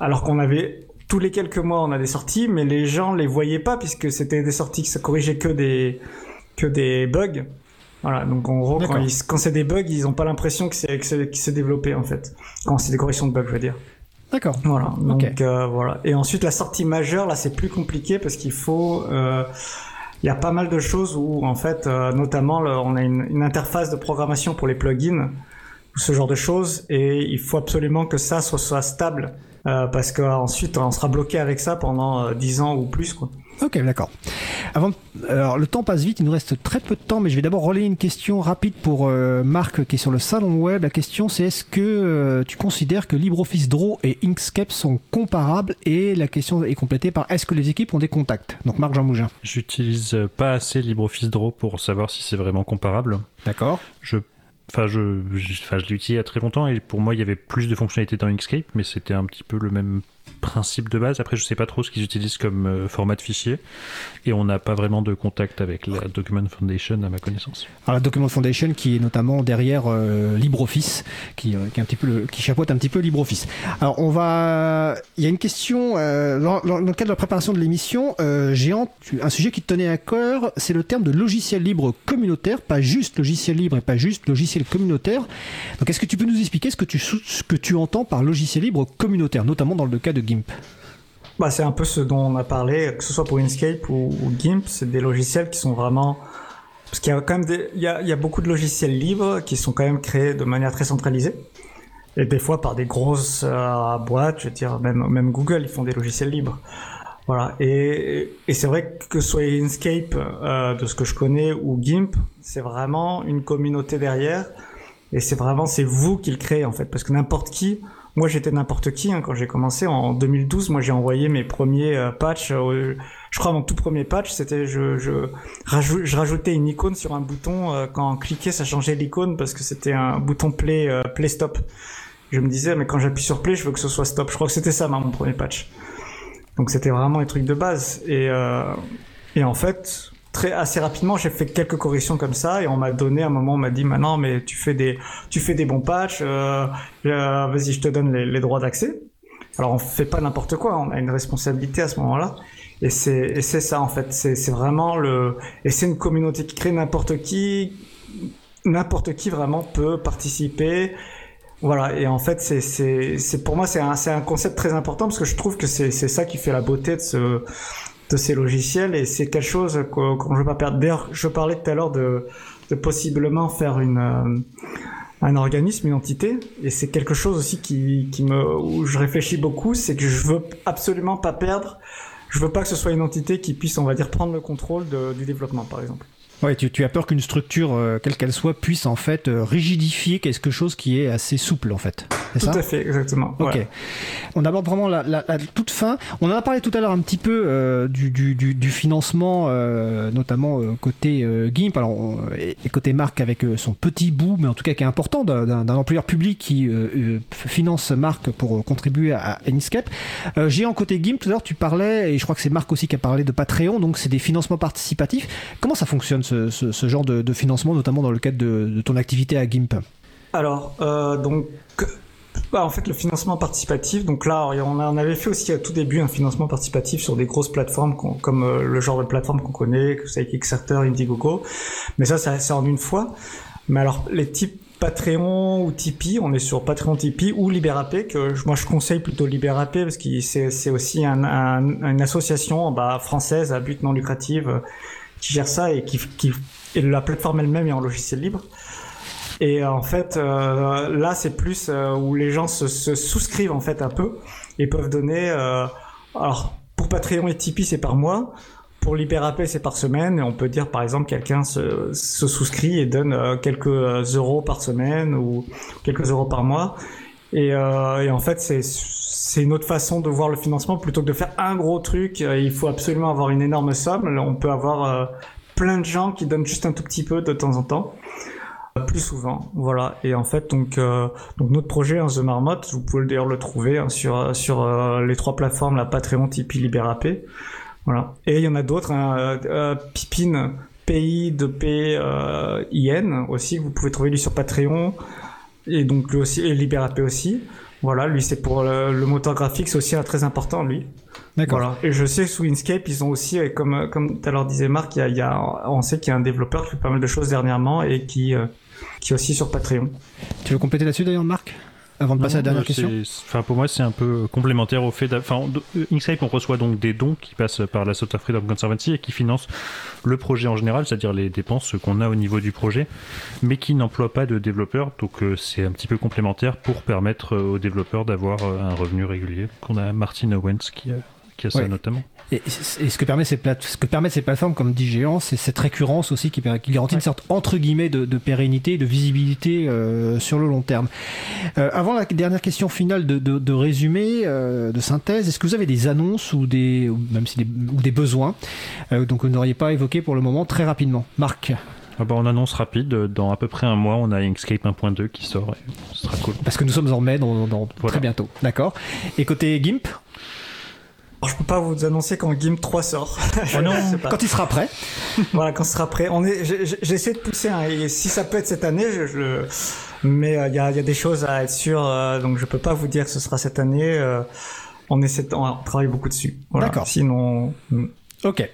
Alors qu'on avait, tous les quelques mois, on a des sorties, mais les gens les voyaient pas, puisque c'était des sorties qui se corrigeaient que des, que des bugs. Voilà, donc en gros, quand, quand c'est des bugs, ils ont pas l'impression que c'est, développé, en fait. Quand c'est des corrections de bugs, je veux dire.
D'accord.
Voilà. Donc euh, voilà. Et ensuite la sortie majeure, là c'est plus compliqué parce qu'il faut euh, il y a pas mal de choses où, en fait, euh, notamment, on a une, interface de programmation pour les plugins, ce genre de choses, et il faut absolument que ça soit, soit stable, parce qu'ensuite, on sera bloqué avec ça pendant 10 euh, ans ou plus, quoi.
Ok, d'accord. Avant, alors le temps passe vite, il nous reste très peu de temps, mais je vais d'abord relayer une question rapide pour euh, Marc qui est sur le salon web. La question c'est est-ce que euh, tu considères que LibreOffice Draw et Inkscape sont comparables Et la question est complétée par est-ce que les équipes ont des contacts? Donc Marc Jean Mougin.
J'utilise pas assez LibreOffice Draw pour savoir si c'est vraiment comparable.
D'accord.
Je Enfin, je, je, enfin, je l'ai utilisé il y a très longtemps et pour moi, il y avait plus de fonctionnalités dans Inkscape, mais c'était un petit peu le même principe de base. Après, je sais pas trop ce qu'ils utilisent comme euh, format de fichier. Et on n'a pas vraiment de contact avec la Document Foundation, à ma connaissance.
Alors, la Document Foundation, qui est notamment derrière euh, LibreOffice, qui, euh, qui, est un petit peu qui chapeaute un petit peu LibreOffice. Alors, on va. Il y a une question, dans, dans, le cadre de la préparation de l'émission, Géant, un sujet qui te tenait à cœur, c'est le terme de logiciel libre communautaire, pas juste logiciel libre et pas juste logiciel communautaire. Donc, est-ce que tu peux nous expliquer ce que tu, ce que tu entends par logiciel libre communautaire, notamment dans le cas de GIMP
bah, C'est un peu ce dont on a parlé, que ce soit pour Inkscape ou, GIMP, c'est des logiciels qui sont vraiment... Parce qu'il y a quand même il, y a, beaucoup de logiciels libres qui sont quand même créés de manière très centralisée. Et des fois par des grosses euh, boîtes, je veux dire, même, même Google, ils font des logiciels libres. Voilà. Et, et c'est vrai que soit Inkscape, euh, de ce que je connais, ou GIMP, c'est vraiment une communauté derrière. Et c'est vraiment, c'est vous qui le créez, en fait. Parce que n'importe qui, moi, j'étais n'importe qui hein, quand j'ai commencé en 2012. Moi, j'ai envoyé mes premiers euh, patchs. Euh, je crois mon tout premier patch, c'était je, je, rajoutais une icône sur un bouton. Euh, quand on cliquait, ça changeait l'icône parce que c'était un bouton play play stop. Je me disais, mais quand j'appuie sur play, je veux que ce soit stop. Je crois que c'était ça, mon premier patch. Donc c'était vraiment un truc de base. Et, euh, et en fait, très assez rapidement, j'ai fait quelques corrections comme ça et on m'a donné à un moment, on m'a dit maintenant, mais tu fais des, tu fais des bons patchs, euh, euh, vas-y, je te donne les, les droits d'accès. Alors on fait pas n'importe quoi, on a une responsabilité à ce moment-là. Et c'est, et c'est ça en fait, c'est, c'est vraiment le, et c'est une communauté qui crée n'importe qui, n'importe qui vraiment peut participer. Voilà, et en fait, c'est, c'est, c'est pour moi, c'est un, c'est un concept très important parce que je trouve que c'est, c'est ça qui fait la beauté de ce, de ces logiciels et c'est quelque chose qu'on ne veut pas perdre. D'ailleurs, je parlais tout à l'heure de, de possiblement faire une, euh, un organisme, une entité, et c'est quelque chose aussi qui, qui me, où je réfléchis beaucoup, c'est que je veux absolument pas perdre, je veux pas que ce soit une entité qui puisse, on va dire, prendre le contrôle de, du développement, par exemple.
Ouais, tu, tu as peur qu'une structure, euh, quelle qu'elle soit, puisse en fait euh, rigidifier quelque chose qui est assez souple en fait. C'est
Tout
ça
à fait, exactement.
Ok.
Ouais.
On aborde vraiment la, la- la toute fin. On en a parlé tout à l'heure un petit peu euh, du, du, du, du financement, notamment côté GIMP, alors, on- et, et côté Marc avec son petit bout, mais en tout cas qui est important, d'un- employeur public qui finance Marc pour contribuer à, à Inkscape. Euh, Géant côté GIMP, tout à l'heure tu parlais, et je crois que c'est Marc aussi qui a parlé de Patreon, donc c'est des financements participatifs. Comment ça fonctionne ce, genre de, financement, notamment dans le cadre de, ton activité à GIMP
Alors, euh, donc, bah, en fait, le financement participatif, donc là, on, avait fait aussi à tout début un financement participatif sur des grosses plateformes comme euh, le genre de plateforme qu'on connaît, que c'est Kickstarter, Indiegogo, mais ça, ça c'est en une fois. Mais alors, les types Patreon ou Tipeee, on est sur Patreon, Tipeee ou Liberapay, que moi je conseille plutôt Liberapay parce que c'est aussi un, un- une association bah, française à but non lucratif euh, qui gère ça et qui, qui et la plateforme elle-même est en logiciel libre. Et euh, en fait, euh, là, c'est plus euh, où les gens se, se souscrivent en fait un peu et peuvent donner. euh, alors, pour Patreon et Tipeee, c'est par mois. Pour Liberapay, c'est par semaine. Et on peut dire, par exemple, quelqu'un se, se souscrit et donne euh, quelques euros par semaine ou quelques euros par mois. Et, euh, et en fait, c'est c'est une autre façon de voir le financement. Plutôt que de faire un gros truc. euh, Il faut absolument avoir une énorme somme. On peut avoir euh, plein de gens qui donnent juste un tout petit peu de temps en temps. Plus souvent. Voilà. Et en fait donc euh, donc notre projet hein, The Marmotte vous pouvez d'ailleurs le trouver hein, sur sur les trois plateformes la Patreon Tipeee Liberapay voilà. Et il y en a d'autres hein, euh, Pipine PI de P IN aussi. Que vous pouvez trouver lui sur Patreon et donc lui aussi et Liberapay aussi voilà lui c'est pour le, le moteur graphique c'est aussi un très important lui
D'accord.
voilà. Et je sais que sous Inkscape, ils ont aussi, euh, comme comme tout à l'heure disait Marc, il y a, il y a- on sait qu'il y a un développeur qui fait pas mal de choses dernièrement et qui euh, qui est aussi sur Patreon.
Tu veux compléter là-dessus d'ailleurs, Marc? Avant de passer à la dernière question
Enfin, pour moi, c'est un peu complémentaire au fait. Enfin, Inkscape, on reçoit donc des dons qui passent par la Software Freedom Conservancy et qui financent le projet en général, c'est-à-dire les dépenses qu'on a au niveau du projet, mais qui n'emploient pas de développeurs. Donc, euh, c'est un petit peu complémentaire pour permettre euh, aux développeurs d'avoir euh, un revenu régulier. Donc, on a Martin Owens qui a, qui a ça
Ouais.
notamment.
Et, et ce, que permet ces plate- ce que permettent ces plateformes, comme dit Géant, c'est cette récurrence aussi qui, garantit une sorte entre guillemets de, de pérennité, de visibilité euh, sur le long terme. Euh, avant la dernière question finale de, de, de résumé, euh, de synthèse, est-ce que vous avez des annonces ou des, ou même si des, ou des besoins euh, donc vous n'auriez pas évoqué pour le moment très rapidement? Marc,
Ah bah, on annonce rapide, dans à peu près un mois, on a Inkscape 1.2 qui sort, et ce sera cool.
parce que nous sommes en mai, dans, dans
Voilà.
très bientôt, d'accord? Et côté GIMP,
Alors, je peux pas vous annoncer quand GIMP 3 sort.
Oh non.
quand il sera prêt,
voilà, quand ce sera prêt. On est, j'essaie de pousser. Hein, et si ça peut être cette année, je, je le- mais euh, il y, a, il y a des choses à être sûr. euh, donc je peux pas vous dire que ce sera cette année. euh, on essaie, de- on travaille beaucoup dessus. Voilà.
D'accord.
Sinon, hmm.
Ok.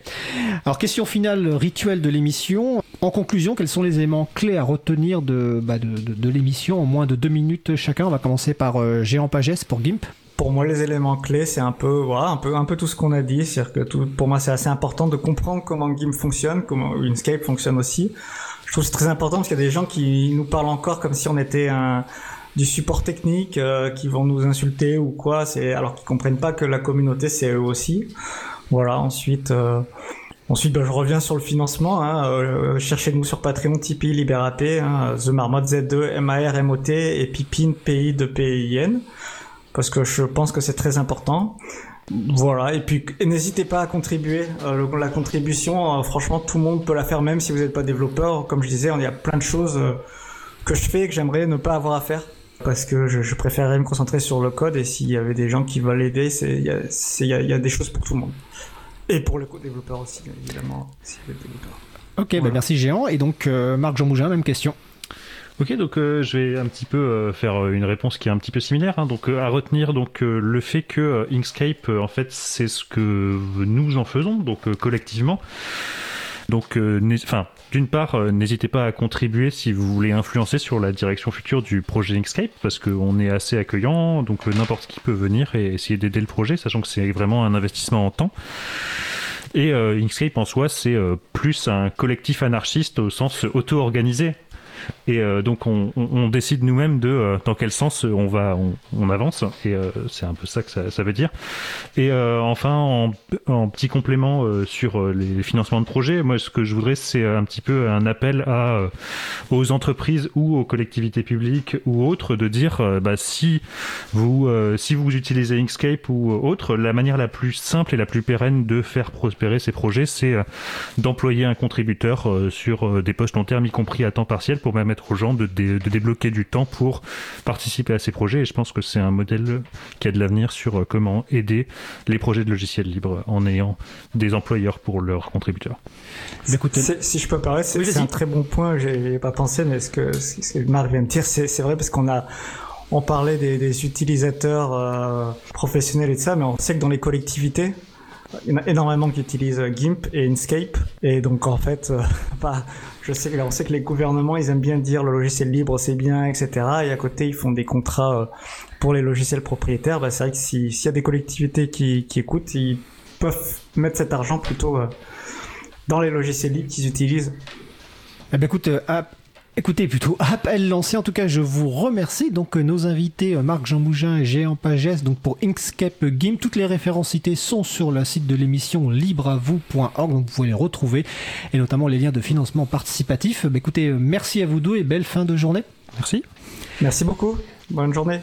Alors, question finale rituelle de l'émission. En conclusion, quels sont les éléments clés à retenir de, bah, de, de- de l'émission? En moins de deux minutes chacun On va commencer par euh, Géant Pagès pour GIMP.
Pour moi, les éléments clés, c'est un peu, voilà, un peu, un peu tout ce qu'on a dit. C'est-à-dire que tout, pour moi, c'est assez important de comprendre comment GIMP fonctionne, comment Inkscape fonctionne aussi. Je trouve c'est très important parce qu'il y a des gens qui nous parlent encore comme si on était un, du support technique, euh, qui vont nous insulter ou quoi. C'est alors qu'ils comprennent pas que la communauté, c'est eux aussi. Voilà. Ensuite. euh, Ensuite, ben, je reviens sur le financement. Hein, euh, Cherchez-nous sur Patreon, Tipeee, Liberapay, hein, The Marmot Z2, MAR, MOT et Pipin, PI de PIN parce que je pense que c'est très important. Voilà, et puis n'hésitez pas à contribuer. Euh, le- la contribution, euh, franchement, tout le monde peut la faire, même si vous n'êtes pas développeur. Comme je disais, il y a plein de choses euh, que je fais et que j'aimerais ne pas avoir à faire. parce que je, je préférerais me concentrer sur le code et s'il y avait des gens qui veulent l'aider, il y, y, a, y a des choses pour tout le monde. Et pour le développeur aussi, évidemment, si le développeur.
Ok, bah merci Géant. Et donc, Marc Jean Mougin, même question.
Ok, donc euh, je vais un petit peu euh, faire une réponse qui est un petit peu similaire. Hein. donc à retenir donc le fait que Inkscape, en fait, c'est ce que nous en faisons, donc collectivement. Donc, enfin, d'une part, n'hésitez pas à contribuer si vous voulez influencer sur la direction future du projet Inkscape, parce qu'on est assez accueillant, donc n'importe qui peut venir et essayer d'aider le projet, sachant que c'est vraiment un investissement en temps. Et Inkscape en soi, c'est plus un collectif anarchiste au sens auto-organisé. Et euh, donc on, décide nous-mêmes de euh, dans quel sens on va, on, avance. Et euh, c'est un peu ça que ça, veut dire. Et enfin, en, petit complément sur les financements de projets, moi ce que je voudrais, c'est un petit peu un appel aux entreprises ou aux collectivités publiques ou autres de dire, bah, si vous si vous utilisez Inkscape ou autre, la manière la plus simple et la plus pérenne de faire prospérer ces projets, c'est d'employer un contributeur sur des postes long terme, y compris à temps partiel, pour permettre aux gens de, de, débloquer du temps pour participer à ces projets. Et je pense que c'est un modèle qui a de l'avenir sur euh, comment aider les projets de logiciels libres en ayant des employeurs pour leurs contributeurs.
Si je peux parler, c'est un très bon point. J'ai pas pensé, mais ce que, ce que Marc vient de dire, c'est vrai parce qu'on a on parlait des, des utilisateurs euh, professionnels et de ça, mais on sait que dans les collectivités, il y en a énormément qui utilisent GIMP et Inkscape. Et donc, en fait, euh, bah, on sait que les gouvernements, ils aiment bien dire le logiciel libre, c'est bien, etc. Et à côté, ils font des contrats euh, pour les logiciels propriétaires. Bah, c'est vrai que s'il y a des collectivités qui, écoutent, ils peuvent mettre cet argent plutôt euh, dans les logiciels libres qu'ils utilisent.
Eh ben écoute, Écoutez, plutôt appel lancé. En tout cas, je vous remercie. Donc, euh, nos invités, euh, Marc Jean Mougin et Géant Pagès, donc pour Inkscape Game. Toutes les références citées sont sur le site de l'émission libreavou.org. Donc, vous pouvez les retrouver et notamment les liens de financement participatif. Bah, écoutez, euh, merci à vous deux et belle fin de journée.
Merci.
Merci beaucoup. Bonne journée.